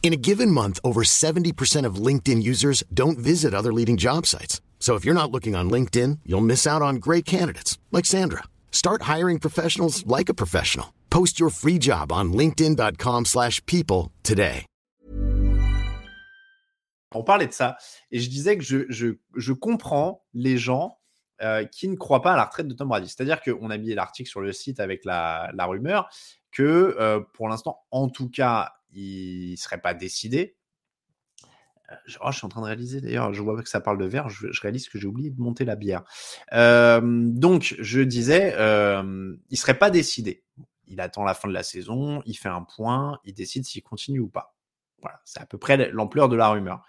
In a given month, over 70% of LinkedIn users don't visit other leading job sites. So if you're not looking on LinkedIn, you'll miss out on great candidates like Sandra. Start hiring professionals like a professional. Post your free job on linkedin.com/people today. On parlait de ça et je disais que je, comprends les gens euh, qui ne croient pas à la retraite de Tom Brady. C'est-à-dire qu'on a mis l'article sur le site avec la, la rumeur que euh, pour l'instant, en tout cas, il ne serait pas décidé. Euh, oh, je suis en train de réaliser d'ailleurs, je vois que ça parle de verre, je, réalise que j'ai oublié de monter la bière. Donc, je disais, il serait pas décidé. Il attend la fin de la saison, il fait un point, il décide s'il continue ou pas. Voilà, c'est à peu près l'ampleur de la rumeur.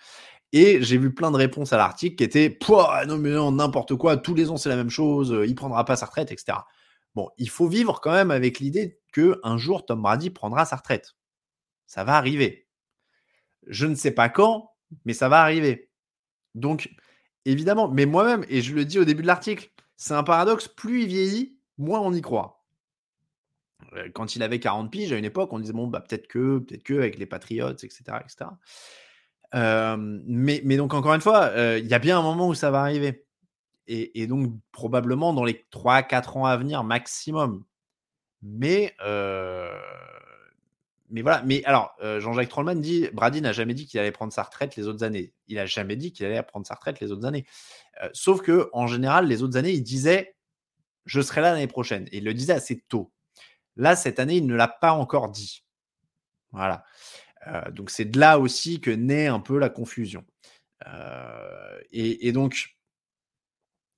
Et j'ai vu plein de réponses à l'article qui étaient Pouah, non mais non, n'importe quoi, tous les ans c'est la même chose, il prendra pas sa retraite, etc. Bon, il faut vivre quand même avec l'idée que un jour Tom Brady prendra sa retraite. Ça va arriver. Je ne sais pas quand, mais ça va arriver. Donc, évidemment, mais moi-même, et je le dis au début de l'article, c'est un paradoxe, plus il vieillit, moins on y croit. Euh, quand il avait 40 piges, à une époque, on disait, bon, bah, peut-être que, peut-être que, avec les Patriots, etc. etc. mais, mais, donc, encore une fois, euh, il y a bien un moment où ça va arriver. Et, donc, probablement dans les 3-4 ans à venir maximum. Mais, euh, mais voilà. Mais alors, euh, Jean-Jacques Trollman dit Brady n'a jamais dit qu'il allait prendre sa retraite les autres années. Il n'a jamais dit qu'il allait prendre sa retraite les autres années. Euh, sauf que en général, les autres années, il disait je serai là l'année prochaine. Et il le disait assez tôt. Là, cette année, il ne l'a pas encore dit. Voilà. Euh, donc c'est de là aussi que naît un peu la confusion. Et, et, donc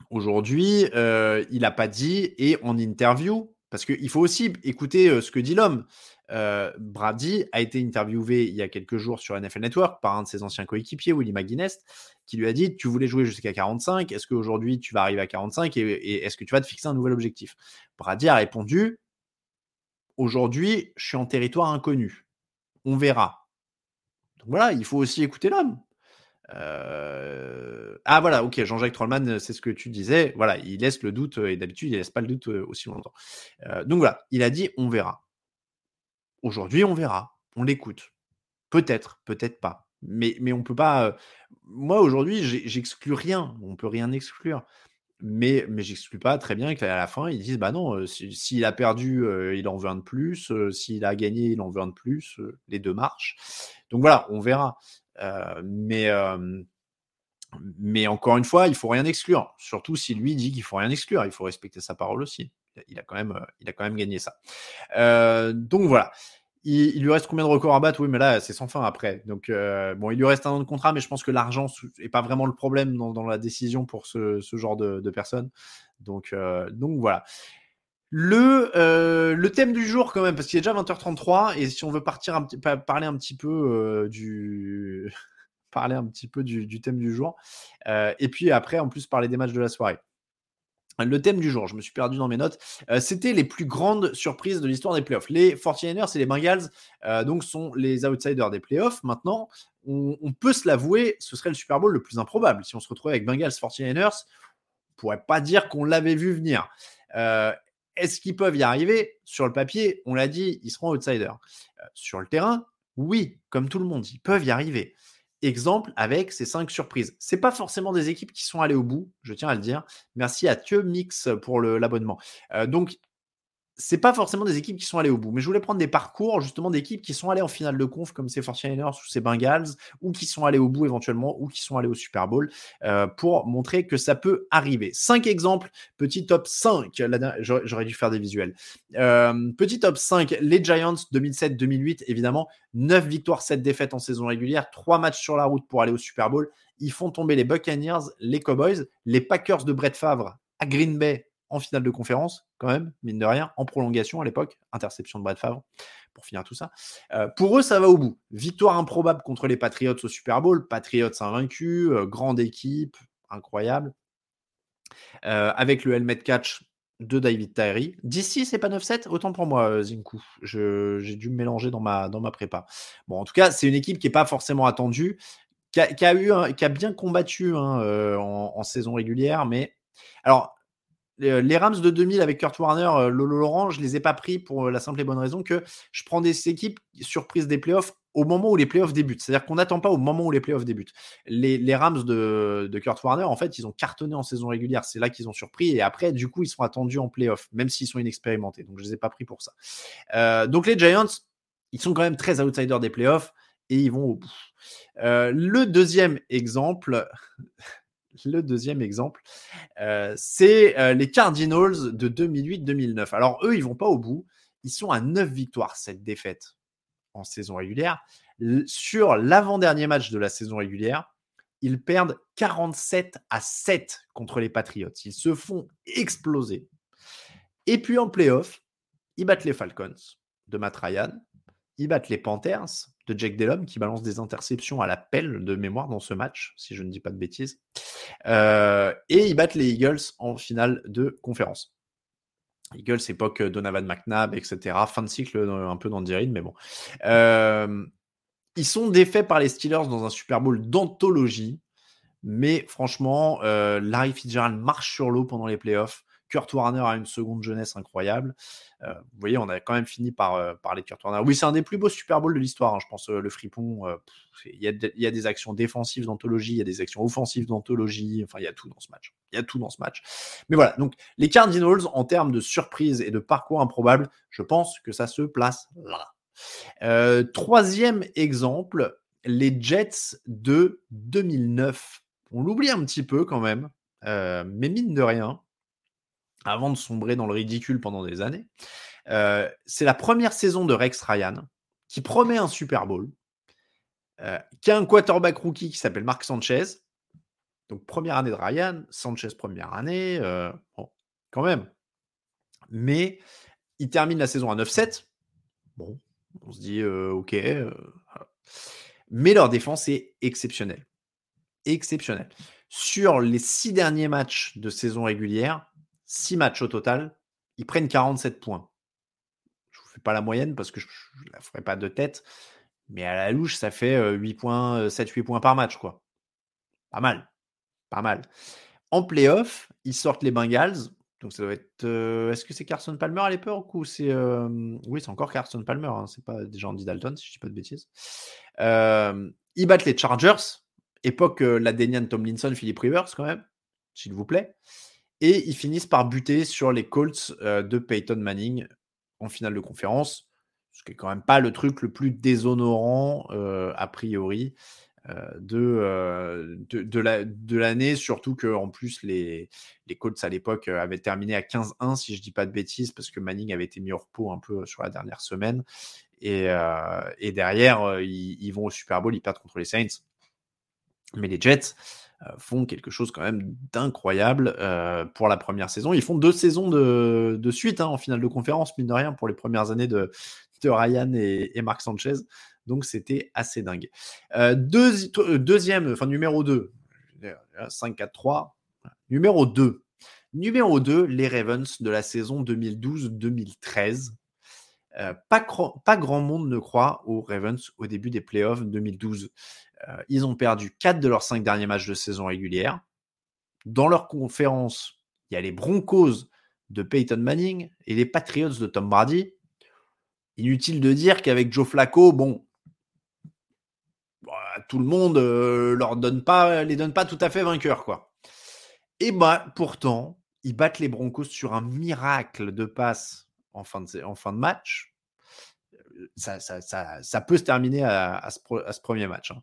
aujourd'hui, il n'a pas dit et en interview, parce qu'il faut aussi écouter ce que dit l'homme. Brady a été interviewé il y a quelques jours sur NFL Network par un de ses anciens coéquipiers, Willie McGuinness, qui lui a dit Tu voulais jouer jusqu'à 45, est-ce qu'aujourd'hui tu vas arriver à 45 et, est-ce que tu vas te fixer un nouvel objectif? Brady a répondu Aujourd'hui, je suis en territoire inconnu. On verra. Donc voilà, il faut aussi écouter l'homme. Euh, ah voilà, ok, Jean-Jacques Trollman, c'est ce que tu disais. Voilà, il laisse le doute et d'habitude il laisse pas le doute aussi longtemps. donc voilà, il a dit on verra. Aujourd'hui, on verra, on l'écoute. Peut-être, peut-être pas. Mais, mais on peut pas. moi aujourd'hui, j'exclus rien. On peut rien exclure. Mais, mais j'exclus pas très bien qu'à la fin, ils disent bah non, s'il a perdu, il en veut un de plus. s'il a gagné, il en veut un de plus. les deux marchent. Donc voilà, on verra. Mais, mais encore une fois, il faut rien exclure. Surtout si lui dit qu'il faut rien exclure. Il faut respecter sa parole aussi. Il a quand même, il a quand même gagné ça. donc voilà. Il, lui reste combien de records à battre? Oui, mais là, c'est sans fin après. Donc, euh, bon, il lui reste un an de contrat, mais je pense que l'argent n'est pas vraiment le problème dans, la décision pour ce, genre de, personnes. Donc, euh, donc voilà. Le, euh, le thème du jour, quand même, parce qu'il est déjà 20h33, et si on veut partir parler un petit peu du. thème du jour. et puis après, en plus, parler des matchs de la soirée. Le thème du jour, je me suis perdu dans mes notes, euh, c'était les plus grandes surprises de l'histoire des playoffs. Les 49ers et les Bengals euh, donc sont les outsiders des playoffs. Maintenant, on, peut se l'avouer, ce serait le Super Bowl le plus improbable. Si on se retrouvait avec Bengals 49ers, on pourrait pas dire qu'on l'avait vu venir. Euh, est-ce qu'ils peuvent y arriver? Sur le papier, on l'a dit, ils seront outsiders. sur le terrain, oui, comme tout le monde, ils peuvent y arriver exemple avec ces cinq surprises. C'est pas forcément des équipes qui sont allées au bout, je tiens à le dire. Merci à Thieu Mix pour l'abonnement. Euh, donc, c'est pas forcément des équipes qui sont allées au bout, mais je voulais prendre des parcours justement d'équipes qui sont allées en finale de conf comme ces 49ers ou ces Bengals, ou qui sont allées au bout éventuellement, ou qui sont allées au Super Bowl, euh, pour montrer que ça peut arriver. Cinq exemples, petit top 5, j'aurais dû faire des visuels. Euh, petit top 5, les Giants 2007-2008, évidemment, 9 victoires, 7 défaites en saison régulière, 3 matchs sur la route pour aller au Super Bowl. Ils font tomber les Buccaneers, les Cowboys, les Packers de Brett Favre à Green Bay en finale de conférence, quand même, mine de rien, en prolongation à l'époque, interception de Brad Favre, pour finir tout ça. Euh, pour eux, ça va au bout. Victoire improbable contre les Patriots au Super Bowl, Patriots invaincus, euh, grande équipe, incroyable. Euh, avec le helmet catch de David Tyree. D'ici, c'est pas 9-7, autant pour moi, Zinku. J'ai dû me mélanger dans ma, dans ma prépa. Bon, en tout cas, c'est une équipe qui n'est pas forcément attendue, qui a, eu qui a bien combattu hein, en, en, saison régulière, mais alors les Rams de 2000 avec Kurt Warner, euh, Lolo Laurent, je les ai pas pris pour euh, la simple et bonne raison que je prends des équipes surprises des playoffs au moment où les playoffs débutent. C'est-à-dire qu'on n'attend pas au moment où les playoffs débutent. Les, Rams de, Kurt Warner, en fait, ils ont cartonné en saison régulière. C'est là qu'ils ont surpris. Et après, du coup, ils sont attendus en playoffs, même s'ils sont inexpérimentés. Donc, je les ai pas pris pour ça. donc, les Giants, ils sont quand même très outsiders des playoffs et ils vont au bout. le deuxième exemple, le deuxième exemple, euh, c'est euh, les Cardinals de 2008-2009. Alors eux, ils vont pas au bout. Ils sont à 9 victoires, cette défaite en saison régulière. sur l'avant-dernier match de la saison régulière, ils perdent 47 à 7 contre les Patriots. Ils se font exploser. Et puis en playoff, ils battent les Falcons de Matt Ryan. Ils battent les Panthers de Jake Delhomme qui balance des interceptions à la pelle de mémoire dans ce match, si je ne dis pas de bêtises. Euh, et ils battent les Eagles en finale de conférence. Eagles, époque Donovan McNabb, etc. Fin de cycle un peu dans Dirin, mais bon. Euh, ils sont défaits par les Steelers dans un Super Bowl d'anthologie. Mais franchement, euh, Larry Fitzgerald marche sur l'eau pendant les playoffs. Kurt Warner a une seconde jeunesse incroyable. Euh, vous voyez, on a quand même fini par euh, parler de Kurt Warner. Oui, c'est un des plus beaux Super Bowls de l'histoire, hein, je pense, euh, le Fripon. Il y, a des actions défensives d'anthologie, il y a des actions offensives d'anthologie. Enfin, il y a tout dans ce match. Il y a tout dans ce match. Mais voilà, donc les Cardinals, en termes de surprise et de parcours improbable, je pense que ça se place là. troisième exemple, les Jets de 2009. On l'oublie un petit peu quand même, mais mine de rien, avant de sombrer dans le ridicule pendant des années. Euh, c'est la première saison de Rex Ryan qui promet un Super Bowl, euh, qui a un quarterback rookie qui s'appelle Marc Sanchez. Donc première année de Ryan, Sanchez première année, euh, bon, quand même. Mais il termine la saison à 9-7. Bon, on se dit ok. Mais leur défense est exceptionnelle. Exceptionnelle. Sur les six derniers matchs de saison régulière, 6 matchs au total, ils prennent 47 points. Je ne vous fais pas la moyenne parce que je ne la ferai pas de tête, mais à la louche, ça fait 8 points, 7-8 points par match. Pas mal. Pas mal. En playoff, ils sortent les Bengals. Donc ça doit être. Est-ce que c'est Carson Palmer à l'époque ou c'est. Oui, c'est encore Carson Palmer. Hein, c'est pas déjà Andy Dalton, si je dis pas de bêtises. ils battent les Chargers. Époque la Denian Tomlinson, Philip Rivers, quand même, s'il vous plaît. Et ils finissent par buter sur les Colts de Peyton Manning en finale de conférence. Ce qui est quand même pas le truc le plus déshonorant, a priori. de, de, l'année, surtout que en plus les, les Colts à l'époque avaient terminé à 15-1, si je dis pas de bêtises, parce que Manning avait été mis au repos un peu sur la dernière semaine. Et, derrière, ils, vont au Super Bowl, ils perdent contre les Saints. Mais les Jets font quelque chose quand même d'incroyable pour la première saison. Ils font deux saisons de, suite hein, en finale de conférence, mine de rien, pour les premières années de, de Ryan et, et Marc Sanchez. Donc c'était assez dingue. deuxième, enfin numéro 2, 5-4-3. Numéro 2. Numéro 2, les Ravens de la saison 2012-2013. pas, pas, grand monde ne croit aux Ravens au début des playoffs 2012. Ils ont perdu 4 de leurs 5 derniers matchs de saison régulière. Dans leur conférence, il y a les Broncos de Peyton Manning et les Patriots de Tom Brady. Inutile de dire qu'avec Joe Flacco, bon, bah, tout le monde euh, leur donne pas, les donne pas tout à fait vainqueurs, quoi. Et bah, pourtant, ils battent les Broncos sur un miracle de passe en fin de match. Ça, peut se terminer à, ce, premier match. Hein.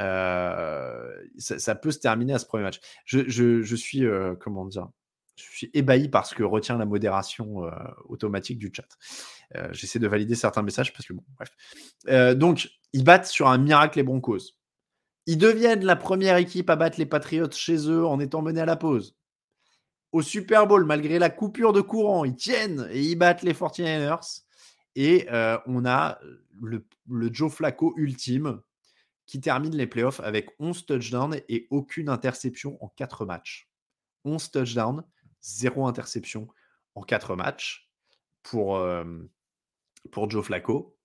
Euh, ça, peut se terminer à ce premier match. Je, suis, euh, comment dire, je suis ébahi par ce que retient la modération euh, automatique du chat. J'essaie de valider certains messages parce que bon, bref. Donc, ils battent sur un miracle les Broncos. Ils deviennent la première équipe à battre les Patriots chez eux en étant menés à la pause. Au Super Bowl, malgré la coupure de courant, ils tiennent et ils battent les 49ers. Et on a le, Joe Flacco ultime qui termine les playoffs avec 11 touchdowns et aucune interception en 4 matchs. 11 touchdowns, zéro interception en quatre matchs pour, pour Joe Flacco.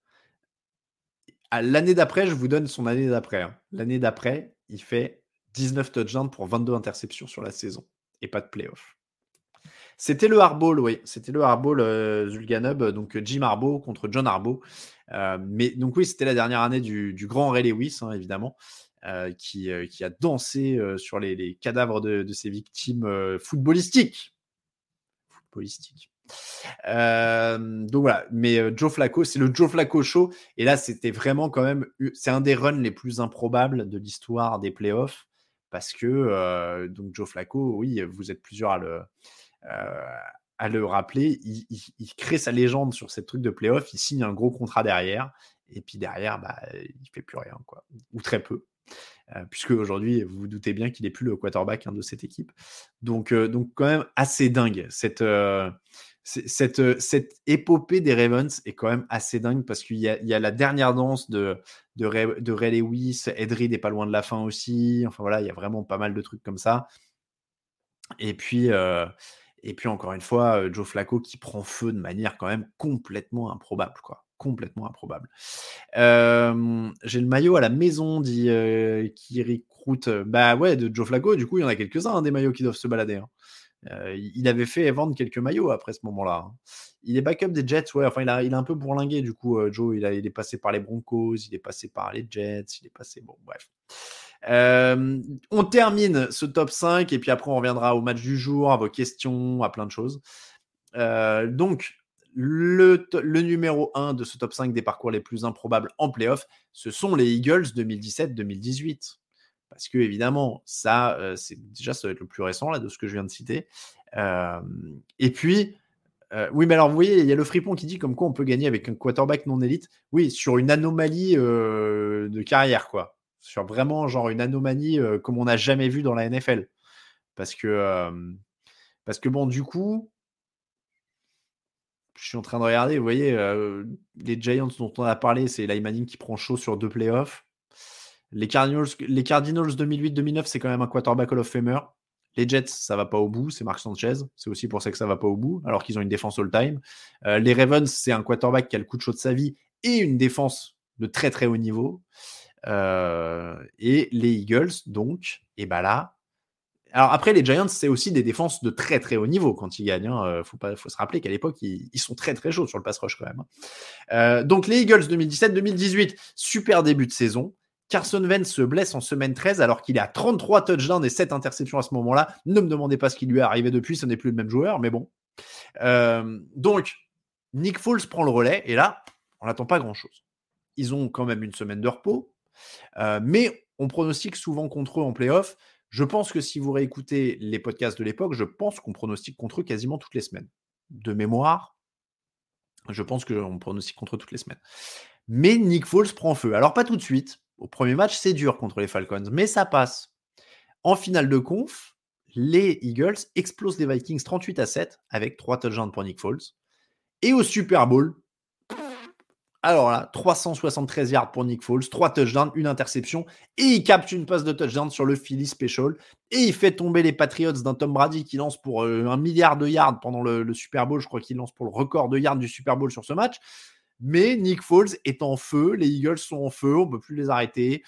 L'année d'après, je vous donne son année d'après. Hein. L'année d'après, il fait 19 touchdowns pour 22 interceptions sur la saison et pas de playoff. C'était le Harbaugh, oui. C'était le Harbaugh Zulganub, donc Jim Harbaugh contre John Harbaugh. mais donc oui, c'était la dernière année du, grand Ray Lewis, hein, évidemment. Euh, qui, euh, a dansé euh, sur les, cadavres de, ses victimes footballistiques. Footballistiques. donc voilà, mais Joe Flacco, c'est le Joe Flacco show. Et là, c'était vraiment quand même, c'est un des runs les plus improbables de l'histoire des playoffs. Parce que, donc Joe Flacco, oui, vous êtes plusieurs à le, à le rappeler, il, crée sa légende sur ces trucs de playoffs, il signe un gros contrat derrière. Et puis derrière, bah, il fait plus rien, quoi. Ou très peu. Euh, puisque aujourd'hui, vous vous doutez bien qu'il n'est plus le quarterback hein, de cette équipe. Donc, euh, donc, quand même assez dingue. Cette, euh, cette, cette épopée des Ravens est quand même assez dingue parce qu'il y, y a, la dernière danse de, de, Ray, de Ray Lewis, Edrid n'est pas loin de la fin aussi. Enfin voilà, il y a vraiment pas mal de trucs comme ça. Et puis, et puis encore une fois, Joe Flacco qui prend feu de manière quand même complètement improbable. Quoi complètement improbable. j'ai le maillot à la maison, dit euh, qui recrute. Bah ouais, de Joe Flacco, du coup, il y en a quelques-uns hein, des maillots qui doivent se balader. Hein. il avait fait vendre quelques maillots après ce moment-là. Hein. Il est backup des Jets, ouais. Enfin, il a, il a un peu bourlingué, du coup, Joe. Il, a, il est passé par les Broncos, il est passé par les Jets, il est passé. Bon, bref. On termine ce top 5 et puis après, on reviendra au match du jour, à vos questions, à plein de choses. donc, le, numéro 1 de ce top 5 des parcours les plus improbables en playoff, ce sont les Eagles 2017-2018. Parce que, évidemment, ça, euh, déjà, ça va être le plus récent là, de ce que je viens de citer. Euh, et puis, euh, oui, mais alors, vous voyez, il y a le fripon qui dit comme quoi on peut gagner avec un quarterback non élite. Oui, sur une anomalie de carrière, quoi. Sur vraiment, genre, une anomalie comme on n'a jamais vu dans la NFL. Parce que, parce que, bon, du coup, je suis en train de regarder, vous voyez, euh, les Giants dont on a parlé, c'est Eli Manning qui prend chaud sur deux playoffs. Les Cardinals, les Cardinals 2008-2009, c'est quand même un quarterback Hall of Famer. Les Jets, ça va pas au bout, c'est Mark Sanchez. C'est aussi pour ça que ça va pas au bout, alors qu'ils ont une défense all-time. Euh, les Ravens, c'est un quarterback qui a le coup de chaud de sa vie et une défense de très très haut niveau. Euh, et les Eagles, donc, et bah là, Alors après, les Giants, c'est aussi des défenses de très très haut niveau quand ils gagnent. Hein. faut, pas, faut se rappeler qu'à l'époque, ils, sont très très chauds sur le pass rush quand même. Hein. Euh, donc les Eagles 2017-2018, super début de saison. Carson Wentz se blesse en semaine 13 alors qu'il est à 33 touchdowns et 7 interceptions à ce moment-là. Ne me demandez pas ce qui lui est arrivé depuis, ce n'est plus le même joueur, mais bon. Euh, donc, Nick Foles prend le relais et là, on n'attend pas grand-chose. Ils ont quand même une semaine de repos, mais on pronostique souvent contre eux en playoff. Je pense que si vous réécoutez les podcasts de l'époque, je pense qu'on pronostique contre eux quasiment toutes les semaines. De mémoire, je pense qu'on pronostique contre eux toutes les semaines. Mais Nick Foles prend feu. Alors pas tout de suite. Au premier match, c'est dur contre les Falcons, mais ça passe. En finale de conf, les Eagles explosent les Vikings 38 à 7 avec 3 touchdowns pour Nick Foles. Et au Super Bowl, alors là, 373 yards pour Nick Foles, 3 touchdowns, une interception, et il capte une passe de touchdown sur le Philly Special, et il fait tomber les Patriots d'un Tom Brady qui lance pour euh, un milliard de yards pendant le, Super Bowl. Je crois qu'il lance pour le record de yards du Super Bowl sur ce match. Mais Nick Foles est en feu, les Eagles sont en feu, on ne peut plus les arrêter.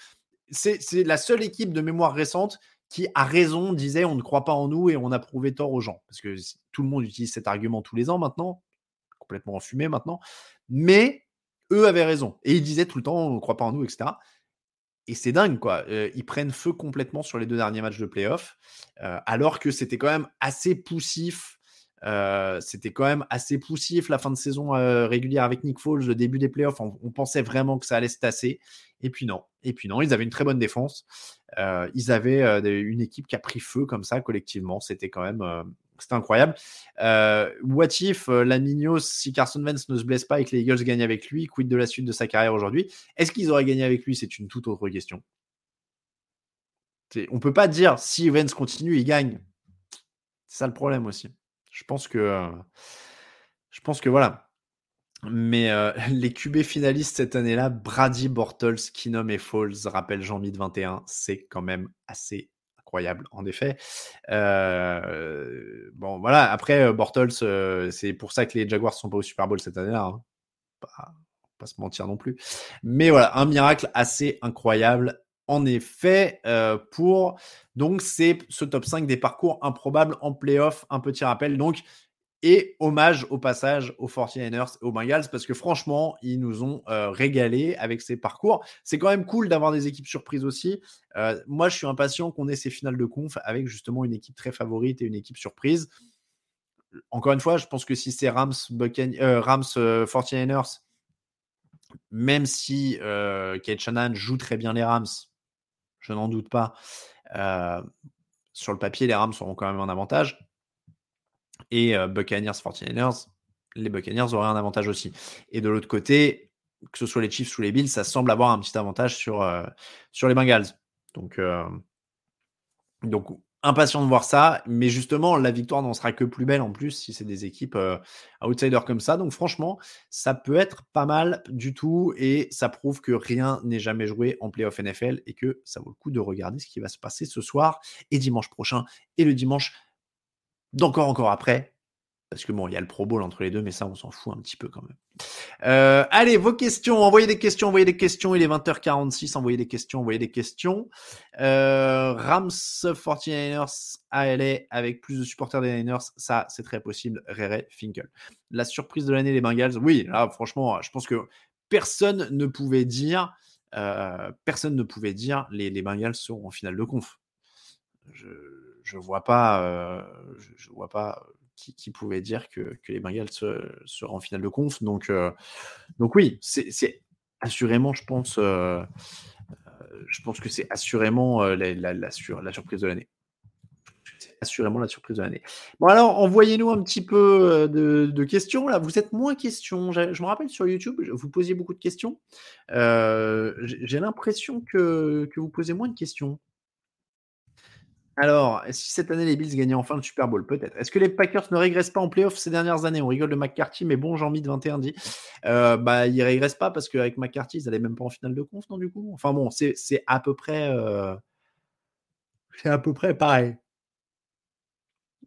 C'est la seule équipe de mémoire récente qui, a raison, disait on ne croit pas en nous et on a prouvé tort aux gens. Parce que tout le monde utilise cet argument tous les ans maintenant, complètement enfumé maintenant. Mais eux avaient raison. Et ils disaient tout le temps, on ne croit pas en nous, etc. Et c'est dingue, quoi. Euh, ils prennent feu complètement sur les deux derniers matchs de playoff, euh, alors que c'était quand même assez poussif. Euh, c'était quand même assez poussif la fin de saison régulière avec Nick Foles, le début des playoffs. On, on, pensait vraiment que ça allait se tasser. Et puis non. Et puis non, ils avaient une très bonne défense. ils avaient une équipe qui a pris feu comme ça collectivement. C'était quand même c'était incroyable. Euh, what if euh, si Carson Wentz ne se blesse pas et que les Eagles gagnent avec lui, quid de la suite de sa carrière aujourd'hui? Est-ce qu'ils auraient gagné avec lui? C'est une toute autre question. On peut pas dire si Wentz continue, il gagne. C'est ça le problème aussi. Je pense que, euh, je pense que voilà. Mais les QB finalistes cette année-là, Brady, Bortles, Kinom et Falls, rappelle Jean-Mi 21, c'est quand même assez incroyable, en effet. Bon, voilà, après, Bortles, c'est pour ça que les Jaguars sont pas au Super Bowl cette année-là. Hein. Pas, pas se mentir non plus. Mais voilà, un miracle assez incroyable en effet, pour donc c'est ce top 5 des parcours improbables en playoff. Un petit rappel. Donc, et hommage au passage aux 49ers et aux Bengals parce que franchement, ils nous ont euh, régalé avec ces parcours. C'est quand même cool d'avoir des équipes surprises aussi. Euh, moi, je suis impatient qu'on ait ces finales de conf avec justement une équipe très favorite et une équipe surprise. Encore une fois, je pense que si c'est Rams, euh, Rams 49ers, même si Kate Shannon joue très bien les Rams, je n'en doute pas. sur le papier, les Rams auront quand même un avantage et Buccaneers 49ers, les Buccaneers auraient un avantage aussi. Et de l'autre côté, que ce soit les Chiefs ou les Bills, ça semble avoir un petit avantage sur, sur les Bengals. Donc, donc, impatient de voir ça. Mais justement, la victoire n'en sera que plus belle en plus si c'est des équipes outsiders comme ça. Donc, franchement, ça peut être pas mal du tout. Et ça prouve que rien n'est jamais joué en playoff NFL et que ça vaut le coup de regarder ce qui va se passer ce soir et dimanche prochain et le dimanche d'encore encore après. Parce que bon, il y a le Pro Bowl entre les deux, mais ça, on s'en fout un petit peu quand même. Euh, allez, vos questions, envoyez des questions, envoyez des questions. Il est 20h46, envoyez des questions, envoyez des questions. Euh, Rams 49ers ALA avec plus de supporters des Niners, ça, c'est très possible. Rere Finkel. La surprise de l'année, les Bengals, oui, là, franchement, je pense que personne ne pouvait dire, euh, personne ne pouvait dire les, les Bengals sont en finale de conf. Je je vois pas, euh, je, vois pas qui, pouvait dire que, les Bengals seraient en finale de conf. Donc, euh, donc oui, c'est assurément, je pense, euh, je pense que c'est assurément la, la, surprise de l'année assurément la surprise de l'année. Bon alors, envoyez-nous un petit peu de, questions. Là, vous êtes moins questions. Je, me rappelle sur YouTube, vous posiez beaucoup de questions. J'ai l'impression que, que, vous posez moins de questions. Alors, si cette année les Bills gagnaient enfin le Super Bowl, peut-être. Est-ce que les Packers ne régressent pas en playoff ces dernières années? On rigole de McCarthy, mais bon, Jean-Mi de 21 dit. Euh, bah, régressent pas parce qu'avec McCarthy, ils n'allaient même pas en finale de conf, non, du coup? Enfin bon, c'est à peu près. Euh, c'est à peu près pareil.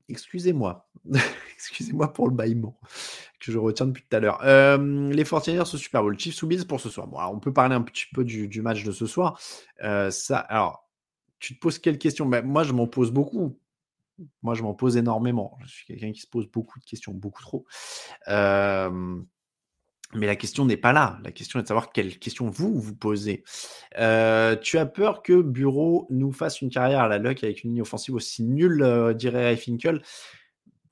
Excusez-moi. Excusez-moi pour le bâillement que je retiens depuis tout à l'heure. Euh, les 49ers au Super Bowl, Chiefs ou Bills pour ce soir? On peut parler un petit peu du, match de ce soir. ça, alors, tu te poses quelle question ben, Moi, je m'en pose beaucoup. Moi, je m'en pose énormément. Je suis quelqu'un qui se pose beaucoup de questions, beaucoup trop. Mais la question n'est pas là. La question est de savoir quelles questions vous vous posez. Tu as peur que Bureau nous fasse une carrière à la luck avec une ligne offensive aussi nulle, euh, dirait Finkel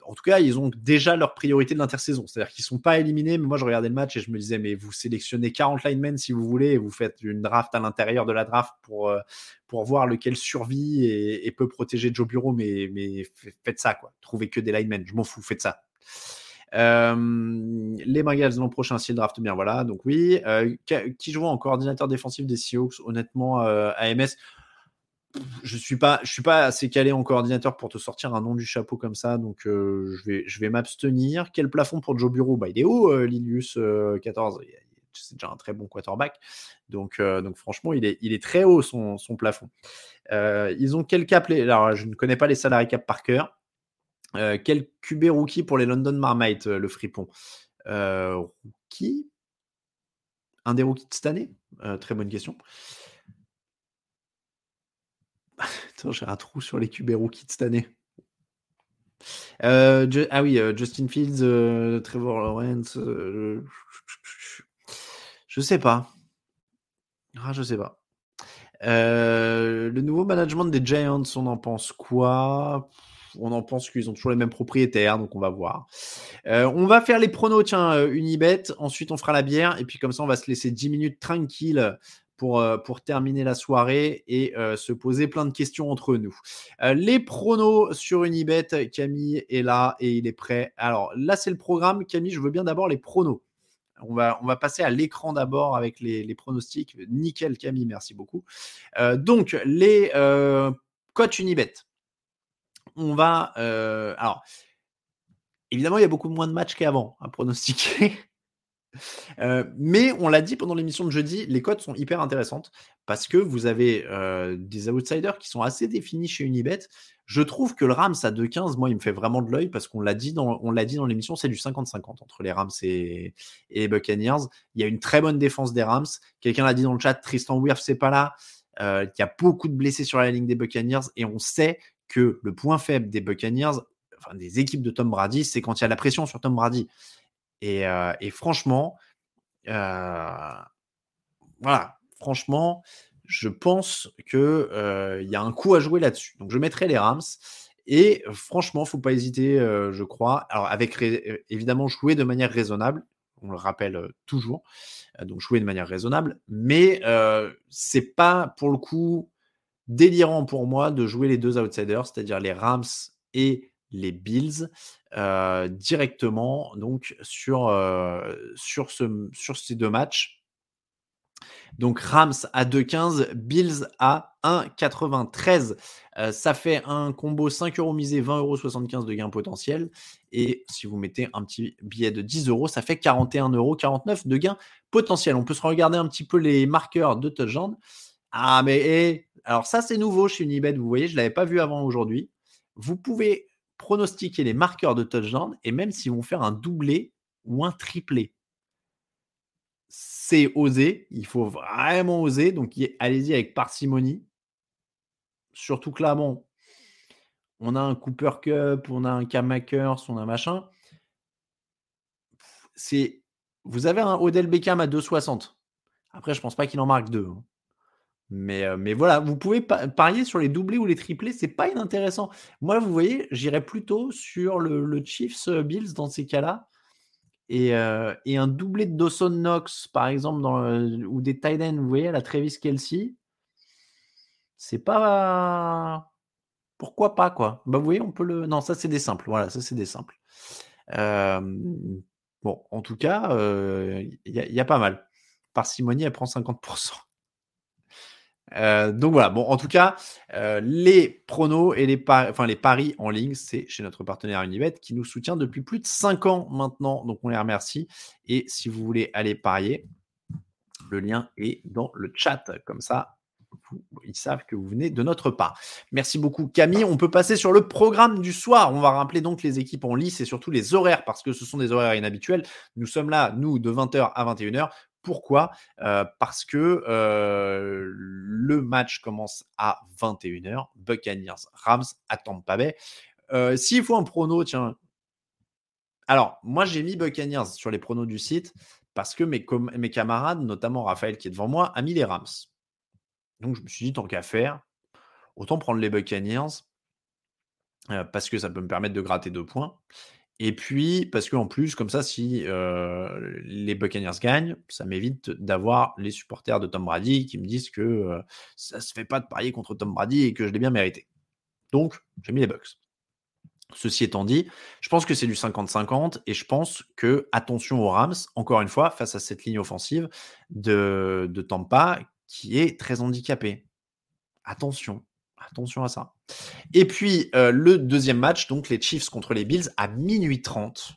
en tout cas, ils ont déjà leur priorité de l'intersaison. C'est-à-dire qu'ils ne sont pas éliminés. Mais moi, je regardais le match et je me disais, mais vous sélectionnez 40 linemen si vous voulez et vous faites une draft à l'intérieur de la draft pour, euh, pour voir lequel survit et, peut protéger Joe Bureau. Mais, faites ça, quoi. Trouvez que des linemen. Je m'en fous, faites ça. Euh, les Bengals l'an prochain, s'ils draft bien, voilà. Donc oui. Euh, qui joue en coordinateur défensif des Seahawks? Honnêtement, AMS je suis pas, je suis pas assez calé en coordinateur pour te sortir un nom du chapeau comme ça, donc euh, je vais, je vais m'abstenir. Quel plafond pour Joe Bureau bah, Il est haut, euh, Lilius 14. Euh, c'est déjà un très bon quarterback. Donc, donc franchement, il est, il est très haut son, son plafond. ils ont quel cap. Alors, je ne connais pas les salariés cap par cœur. quel QB rookie pour les London Marmite, le fripon? Rookie? Un des rookies de cette année? Très bonne question. j'ai un trou sur les QB cette année. Euh, ah oui, euh, Justin Fields, euh, Trevor Lawrence. je sais pas. Ah, je sais pas. le nouveau management des Giants, on en pense quoi? On en pense qu'ils ont toujours les mêmes propriétaires, donc on va voir. on va faire les pronos, tiens, Unibet. Ensuite, on fera la bière. Et puis, comme ça, on va se laisser 10 minutes tranquille euh, pour, terminer la soirée et euh, se poser plein de questions entre nous. Euh, les pronos sur Unibet, Camille est là et il est prêt. Alors là, c'est le programme. Camille, je veux bien d'abord les pronos. On va, on va passer à l'écran d'abord avec les, pronostics. Nickel, Camille, merci beaucoup. donc, les coachs Unibet. On va. alors, évidemment, il y a beaucoup moins de matchs qu'avant à pronostiquer. Euh, mais on l'a dit pendant l'émission de jeudi, les cotes sont hyper intéressantes parce que vous avez euh, des outsiders qui sont assez définis chez Unibet. Je trouve que le Rams à 2,15, moi, il me fait vraiment de l'œil parce qu'on l'a dit dans, l'émission, c'est du 50-50 entre les Rams et, les Buccaneers. Il y a une très bonne défense des Rams. Quelqu'un l'a dit dans le chat, Tristan Wirf, c'est pas là. Euh, il y a beaucoup de blessés sur la ligne des Buccaneers et on sait que le point faible des Buccaneers, enfin des équipes de Tom Brady, c'est quand il y a la pression sur Tom Brady. Et, franchement, voilà, franchement, je pense qu'il il y a un coup à jouer là-dessus. Donc je mettrai les Rams. Et franchement, faut pas hésiter, je crois. Alors avec évidemment jouer de manière raisonnable, on le rappelle toujours. donc jouer de manière raisonnable, mais c'est pas pour le coup délirant pour moi de jouer les deux outsiders, c'est-à-dire les Rams et les Bills euh, directement donc sur, euh, sur, ce, sur ces deux matchs. Donc Rams à 2,15, Bills à 1,93. Euh, ça fait un combo 5 euros misé, 20,75 euros de gain potentiel. Et si vous mettez un petit billet de 10 euros, ça fait 41,49 euros de gain potentiel. On peut se regarder un petit peu les marqueurs de touchdown. Ah mais eh, alors ça c'est nouveau chez Unibet, vous voyez, je ne l'avais pas vu avant aujourd'hui. Vous pouvez pronostiquer les marqueurs de touchdown et même s'ils vont faire un doublé ou un triplé. C'est osé, il faut vraiment oser, donc allez-y avec parcimonie. Surtout que là, bon, on a un Cooper Cup, on a un Cam on a un machin. C'est, vous avez un Odell Beckham à 2,60. Après, je pense pas qu'il en marque deux. Hein. Mais, mais voilà, vous pouvez parier sur les doublés ou les triplés, c'est pas inintéressant. Moi, vous voyez, j'irais plutôt sur le, Chiefs Bills dans ces cas-là. Et, un doublé de Dawson Knox, par exemple, ou des Tiden, vous voyez, la Travis Kelsey, c'est pas. Pourquoi pas, quoi Bah, vous voyez, on peut le. Non, ça, c'est des simples. Voilà, ça, c'est des simples. Bon, en tout cas, il y, a pas mal. Parcimonie, elle prend 50%. Euh, donc voilà, bon, en tout cas, euh, les pronos et les, enfin, les paris en ligne, c'est chez notre partenaire Unibet qui nous soutient depuis plus de 5 ans maintenant. Donc on les remercie. Et si vous voulez aller parier, le lien est dans le chat. Comme ça, ils savent que vous venez de notre part. Merci beaucoup Camille. On peut passer sur le programme du soir. On va rappeler donc les équipes en lice et surtout les horaires parce que ce sont des horaires inhabituels. Nous sommes là, nous, de 20h à 21h pourquoi? Parce que le match commence à 21h. Buccaneers Rams à Tampa Bay. S'il faut un prono, tiens. Alors, moi, j'ai mis Buccaneers sur les pronos du site parce que mes, mes camarades, notamment Raphaël qui est devant moi, a mis les Rams. Donc, je me suis dit, tant qu'à faire, autant prendre les Buccaneers parce que ça peut me permettre de gratter deux points. Et puis, parce qu'en plus, comme ça, si les Buccaneers gagnent, ça m'évite d'avoir les supporters de Tom Brady qui me disent que ça ne se fait pas de parier contre Tom Brady et que je l'ai bien mérité. Donc, j'ai mis les Bucks. Ceci étant dit, je pense que c'est du 50-50 et je pense que, attention aux Rams, encore une fois, face à cette ligne offensive de, de Tampa qui est très handicapée. Attention. Attention à ça. Et puis, euh, le deuxième match, donc les Chiefs contre les Bills à minuit 30.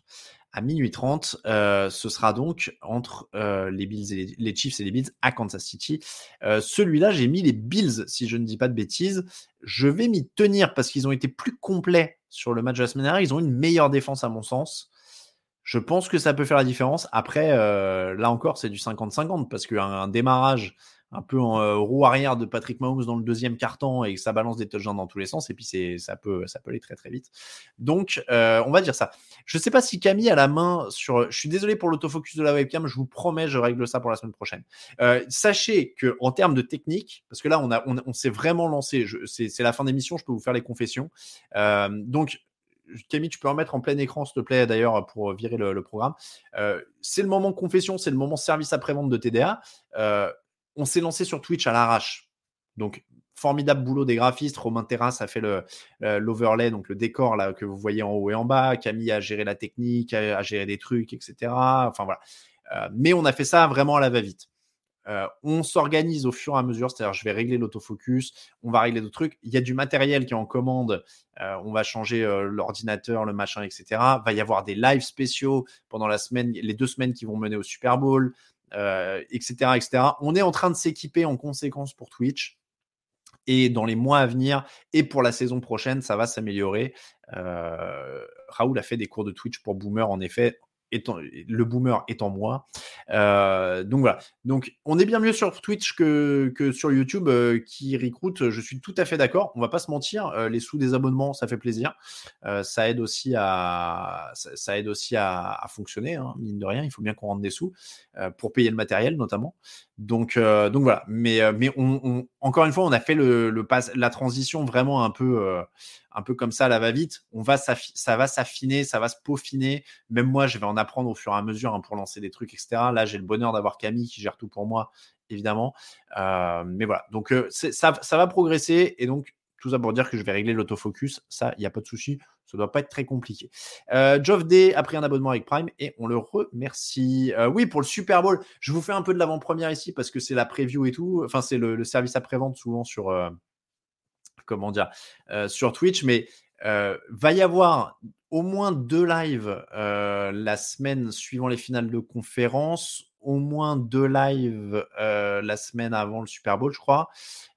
À minuit 30, euh, ce sera donc entre euh, les, Bills et les, Chiefs et les Bills à Kansas City. Celui-là, j'ai mis les Bills, si je ne dis pas de bêtises. Je vais m'y tenir parce qu'ils ont été plus complets sur le match de la semaine dernière. Ils ont une meilleure défense, à mon sens. Je pense que ça peut faire la différence. Après, là encore, c'est du 50-50 parce qu'un démarrage un peu en euh, roue arrière de Patrick Mahomes dans le deuxième carton et que ça balance des touchdowns dans tous les sens. Et puis c'est ça peut ça peut aller très très vite. Donc euh, on va dire ça. Je sais pas si Camille a la main sur. Je suis désolé pour l'autofocus de la webcam. Je vous promets, je règle ça pour la semaine prochaine. Euh, sachez que en termes de technique, parce que là on a on, s'est vraiment lancé. C'est la fin d'émission. Je peux vous faire les confessions. donc Camille, tu peux remettre en plein écran, s'il te plaît, d'ailleurs, pour virer le, programme. c'est le moment confession, c'est le moment service après-vente de TDA on s'est lancé sur Twitch à l'arrache. Donc, formidable boulot des graphistes. Romain Terrasse a fait l'overlay, donc le décor que vous voyez en haut et en bas. Camille a géré la technique, a, géré des trucs, etc. Enfin voilà. Euh, mais on a fait ça vraiment à la va-vite. Euh, on s'organise au fur et à mesure, c'est-à-dire je vais régler l'autofocus, on va régler d'autres trucs. Il y a du matériel qui est en commande, euh, on va changer l'ordinateur, le machin, etc. Va y avoir des lives spéciaux pendant la semaine, les deux semaines qui vont mener au Super Bowl etc., euh, etc. On est en train de s'équiper en conséquence pour Twitch. Et dans les mois à venir et pour la saison prochaine, ça va s'améliorer. Euh, Raoul a fait des cours de Twitch pour Boomer, en effet le boomer étant moi. Euh, donc voilà. Donc on est bien mieux sur Twitch que, sur YouTube euh, qui recrute. Je suis tout à fait d'accord. On va pas se mentir. Euh, les sous des abonnements, ça fait plaisir. ça aide aussi à ça, aide aussi à, fonctionner. Hein, mine de rien, il faut bien qu'on rentre des sous pour payer le matériel notamment. Donc donc voilà. Mais mais on, encore une fois, on a fait le, la transition vraiment un peu un peu comme ça, la va-vite. On va ça va s'affiner, ça va se peaufiner. Même moi, je vais en apprendre au fur et à mesure hein, pour lancer des trucs, etc. Là, j'ai le bonheur d'avoir Camille qui gère tout pour moi, évidemment. Euh, mais voilà, donc euh, ça, va progresser. Et donc, tout ça pour dire que je vais régler l'autofocus. Ça, il n'y a pas de souci. Ça doit pas être très compliqué. Euh, Geoff Day a pris un abonnement avec Prime et on le remercie. Euh, oui, pour le Super Bowl, je vous fais un peu de l'avant-première ici parce que c'est la preview et tout. Enfin, c'est le, service après-vente souvent sur, comment dire, euh, sur Twitch, mais euh, va y avoir au moins deux lives euh, la semaine suivant les finales de conférence, au moins deux lives la semaine avant le Super Bowl, je crois.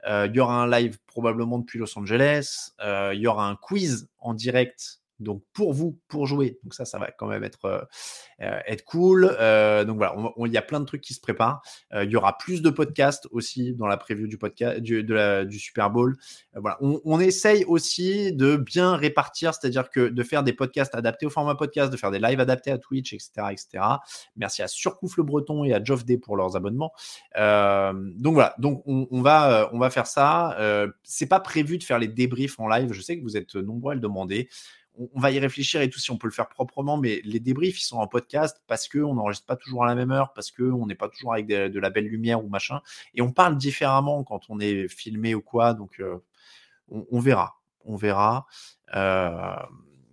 Il y aura un live probablement depuis Los Angeles. Il y aura un quiz en direct donc pour vous, pour jouer. Donc ça, ça va quand même être, euh, euh, être cool. Euh, donc voilà, il y a plein de trucs qui se préparent. il y aura plus de podcasts aussi dans la preview du podcast du, du Super Bowl. voilà, on, essaye aussi de bien répartir, c'est-à-dire que de faire des podcasts adaptés au format podcast, de faire des lives adaptés à Twitch, etc., etc. Merci à Surcouf le Breton et à Geoff Day pour leurs abonnements. donc voilà, donc on, on, va on va faire ça. c'est pas prévu de faire les débriefs en live. Je sais que vous êtes nombreux à le demander on, va y réfléchir et tout si on peut le faire proprement, mais les débriefs, ils sont en podcast parce qu'on n'enregistre pas toujours à la même heure, parce qu'on n'est pas toujours avec de la belle lumière ou machin. Et on parle différemment quand on est filmé ou quoi. Donc, euh, on, verra. On verra. Euh,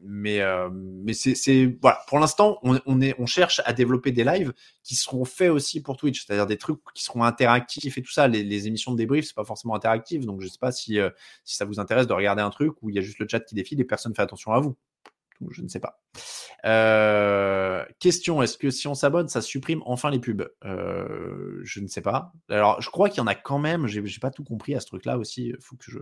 mais, euh, mais c'est voilà. Pour l'instant, on, on, est, on cherche à développer des lives qui seront faits aussi pour Twitch, c'est-à-dire des trucs qui seront interactifs et tout ça. Les, émissions de débrief, c'est pas forcément interactif, donc je sais pas si, euh, si ça vous intéresse de regarder un truc où il y a juste le chat qui défile et personne fait attention à vous. je ne sais pas. Euh, question est-ce que si on s'abonne, ça supprime enfin les pubs? Je ne sais pas. Alors, je crois qu'il y en a quand même. J'ai pas tout compris à ce truc-là aussi. Il faut que je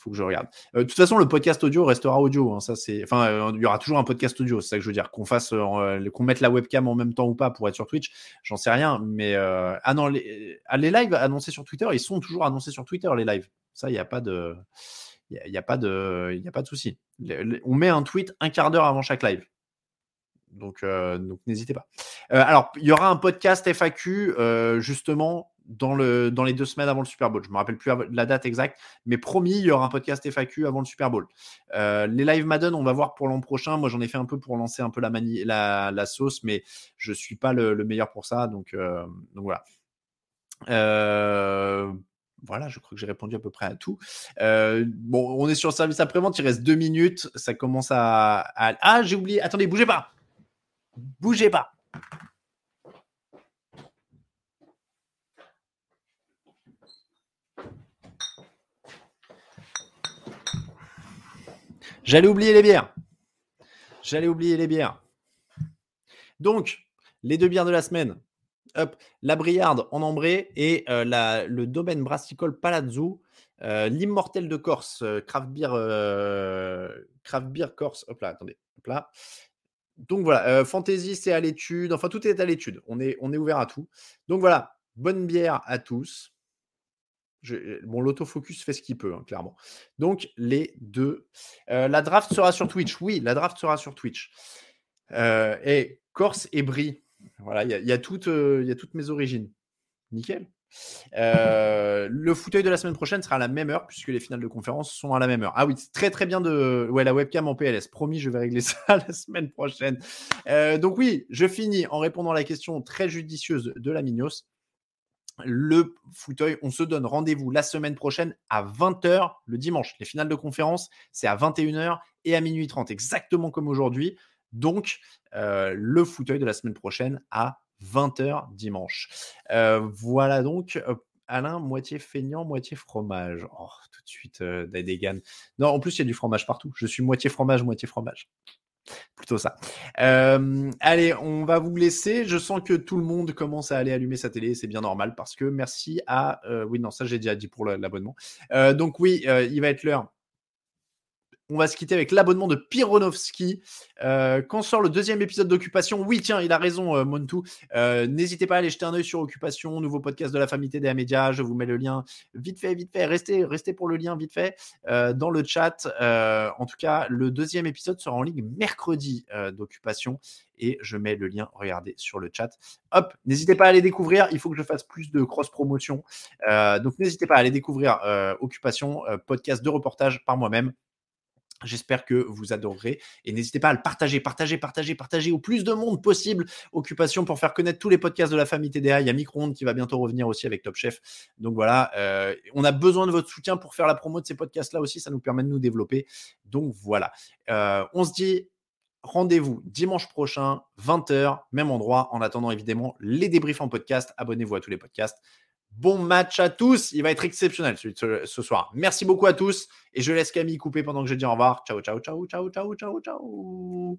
faut que je regarde. Euh, de toute façon, le podcast audio restera audio. Hein, ça, c'est, enfin, euh, il y aura toujours un podcast audio. C'est ça que je veux dire. Qu'on fasse, euh, qu'on mette la webcam en même temps ou pas pour être sur Twitch, j'en sais rien. Mais ah non, les, ah, les lives annoncés sur Twitter, ils sont toujours annoncés sur Twitter les lives. Ça, il n'y a pas de, il a, pas de, y a pas de souci. On met un tweet un quart d'heure avant chaque live. Donc, donc n'hésitez pas. Alors, il y aura un podcast FAQ justement dans, le, dans les deux semaines avant le Super Bowl. Je ne me rappelle plus la date exacte, mais promis, il y aura un podcast FAQ avant le Super Bowl. Euh, les live Madden, on va voir pour l'an prochain. Moi, j'en ai fait un peu pour lancer un peu la, sauce, mais je ne suis pas le, meilleur pour ça. Donc, euh, voilà. Euh, voilà, je crois que j'ai répondu à peu près à tout. bon, on est sur le service après-vente, il reste deux minutes. Ça commence à. à... Ah, j'ai oublié. Attendez, bougez pas. Bougez pas. J'allais oublier les bières. J'allais oublier les bières. Donc, les deux bières de la semaine. Hop, la Briarde en ambré et euh, le domaine brassicole Palazzo, euh, l'immortel de Corse, euh, craft beer, craft beer Corse. Hop là, attendez. Hop là. Donc voilà, fantasy c'est à l'étude. Enfin, tout est à l'étude. On est, ouvert à tout. Donc voilà, bonne bière à tous. Je, bon, fait ce qu'il peut, hein, clairement. Donc, les deux. La draft sera sur Twitch. Oui, la draft sera sur Twitch. Et Corse et Brie. Voilà, il y, y, a toutes mes origines. Nickel. Euh, le fauteuil de la semaine prochaine sera à la même heure, puisque les finales de conférence sont à la même heure. Ah oui, c'est très très bien de. Ouais, la webcam en PLS. Promis, je vais régler ça la semaine prochaine. donc, oui, je finis en répondant à la question très judicieuse de la Mignos le fauteuil. On se donne rendez-vous la semaine prochaine à 20h le dimanche. Les finales de conférence, c'est à 21h et à minuit 30, exactement comme aujourd'hui. Donc, euh, le fauteuil de la semaine prochaine à 20h dimanche. Euh, voilà donc. Euh, Alain, moitié feignant, moitié fromage. Oh, tout de suite, euh, Non, en plus, il y a du fromage partout. Je suis moitié fromage, moitié fromage plutôt ça. Euh, allez, on va vous laisser. Je sens que tout le monde commence à aller allumer sa télé. C'est bien normal parce que merci à. Oui, non, ça j'ai déjà dit pour l'abonnement. Donc oui, il va être l'heure on va se quitter avec l'abonnement de Pironovski. Euh, quand sort le deuxième épisode d'Occupation, oui, tiens, il a raison, euh, Montu. Euh, n'hésitez pas à aller jeter un œil sur Occupation, nouveau podcast de la famille TDA Média. Je vous mets le lien vite fait, vite fait. Restez, restez pour le lien vite fait dans le chat. en tout cas, le deuxième épisode sera en ligne mercredi d'Occupation et je mets le lien, regardez, sur le chat. Hop, n'hésitez pas à aller découvrir. Il faut que je fasse plus de cross-promotion. donc, n'hésitez pas à aller découvrir Occupation, podcast de reportage par moi-même. J'espère que vous adorerez et n'hésitez pas à le partager, partager, partager, partager au plus de monde possible. Occupation pour faire connaître tous les podcasts de la famille TDA. Il y a Micro qui va bientôt revenir aussi avec Top Chef. Donc voilà, euh, on a besoin de votre soutien pour faire la promo de ces podcasts-là aussi. Ça nous permet de nous développer. Donc voilà, euh, on se dit rendez-vous dimanche prochain, 20h, même endroit. En attendant évidemment les débriefs en podcast. Abonnez-vous à tous les podcasts. Bon match à tous. Il va être exceptionnel ce, soir. Merci beaucoup à tous. Et je laisse Camille couper pendant que je dis au revoir. Ciao, ciao, ciao, ciao, ciao, ciao, ciao.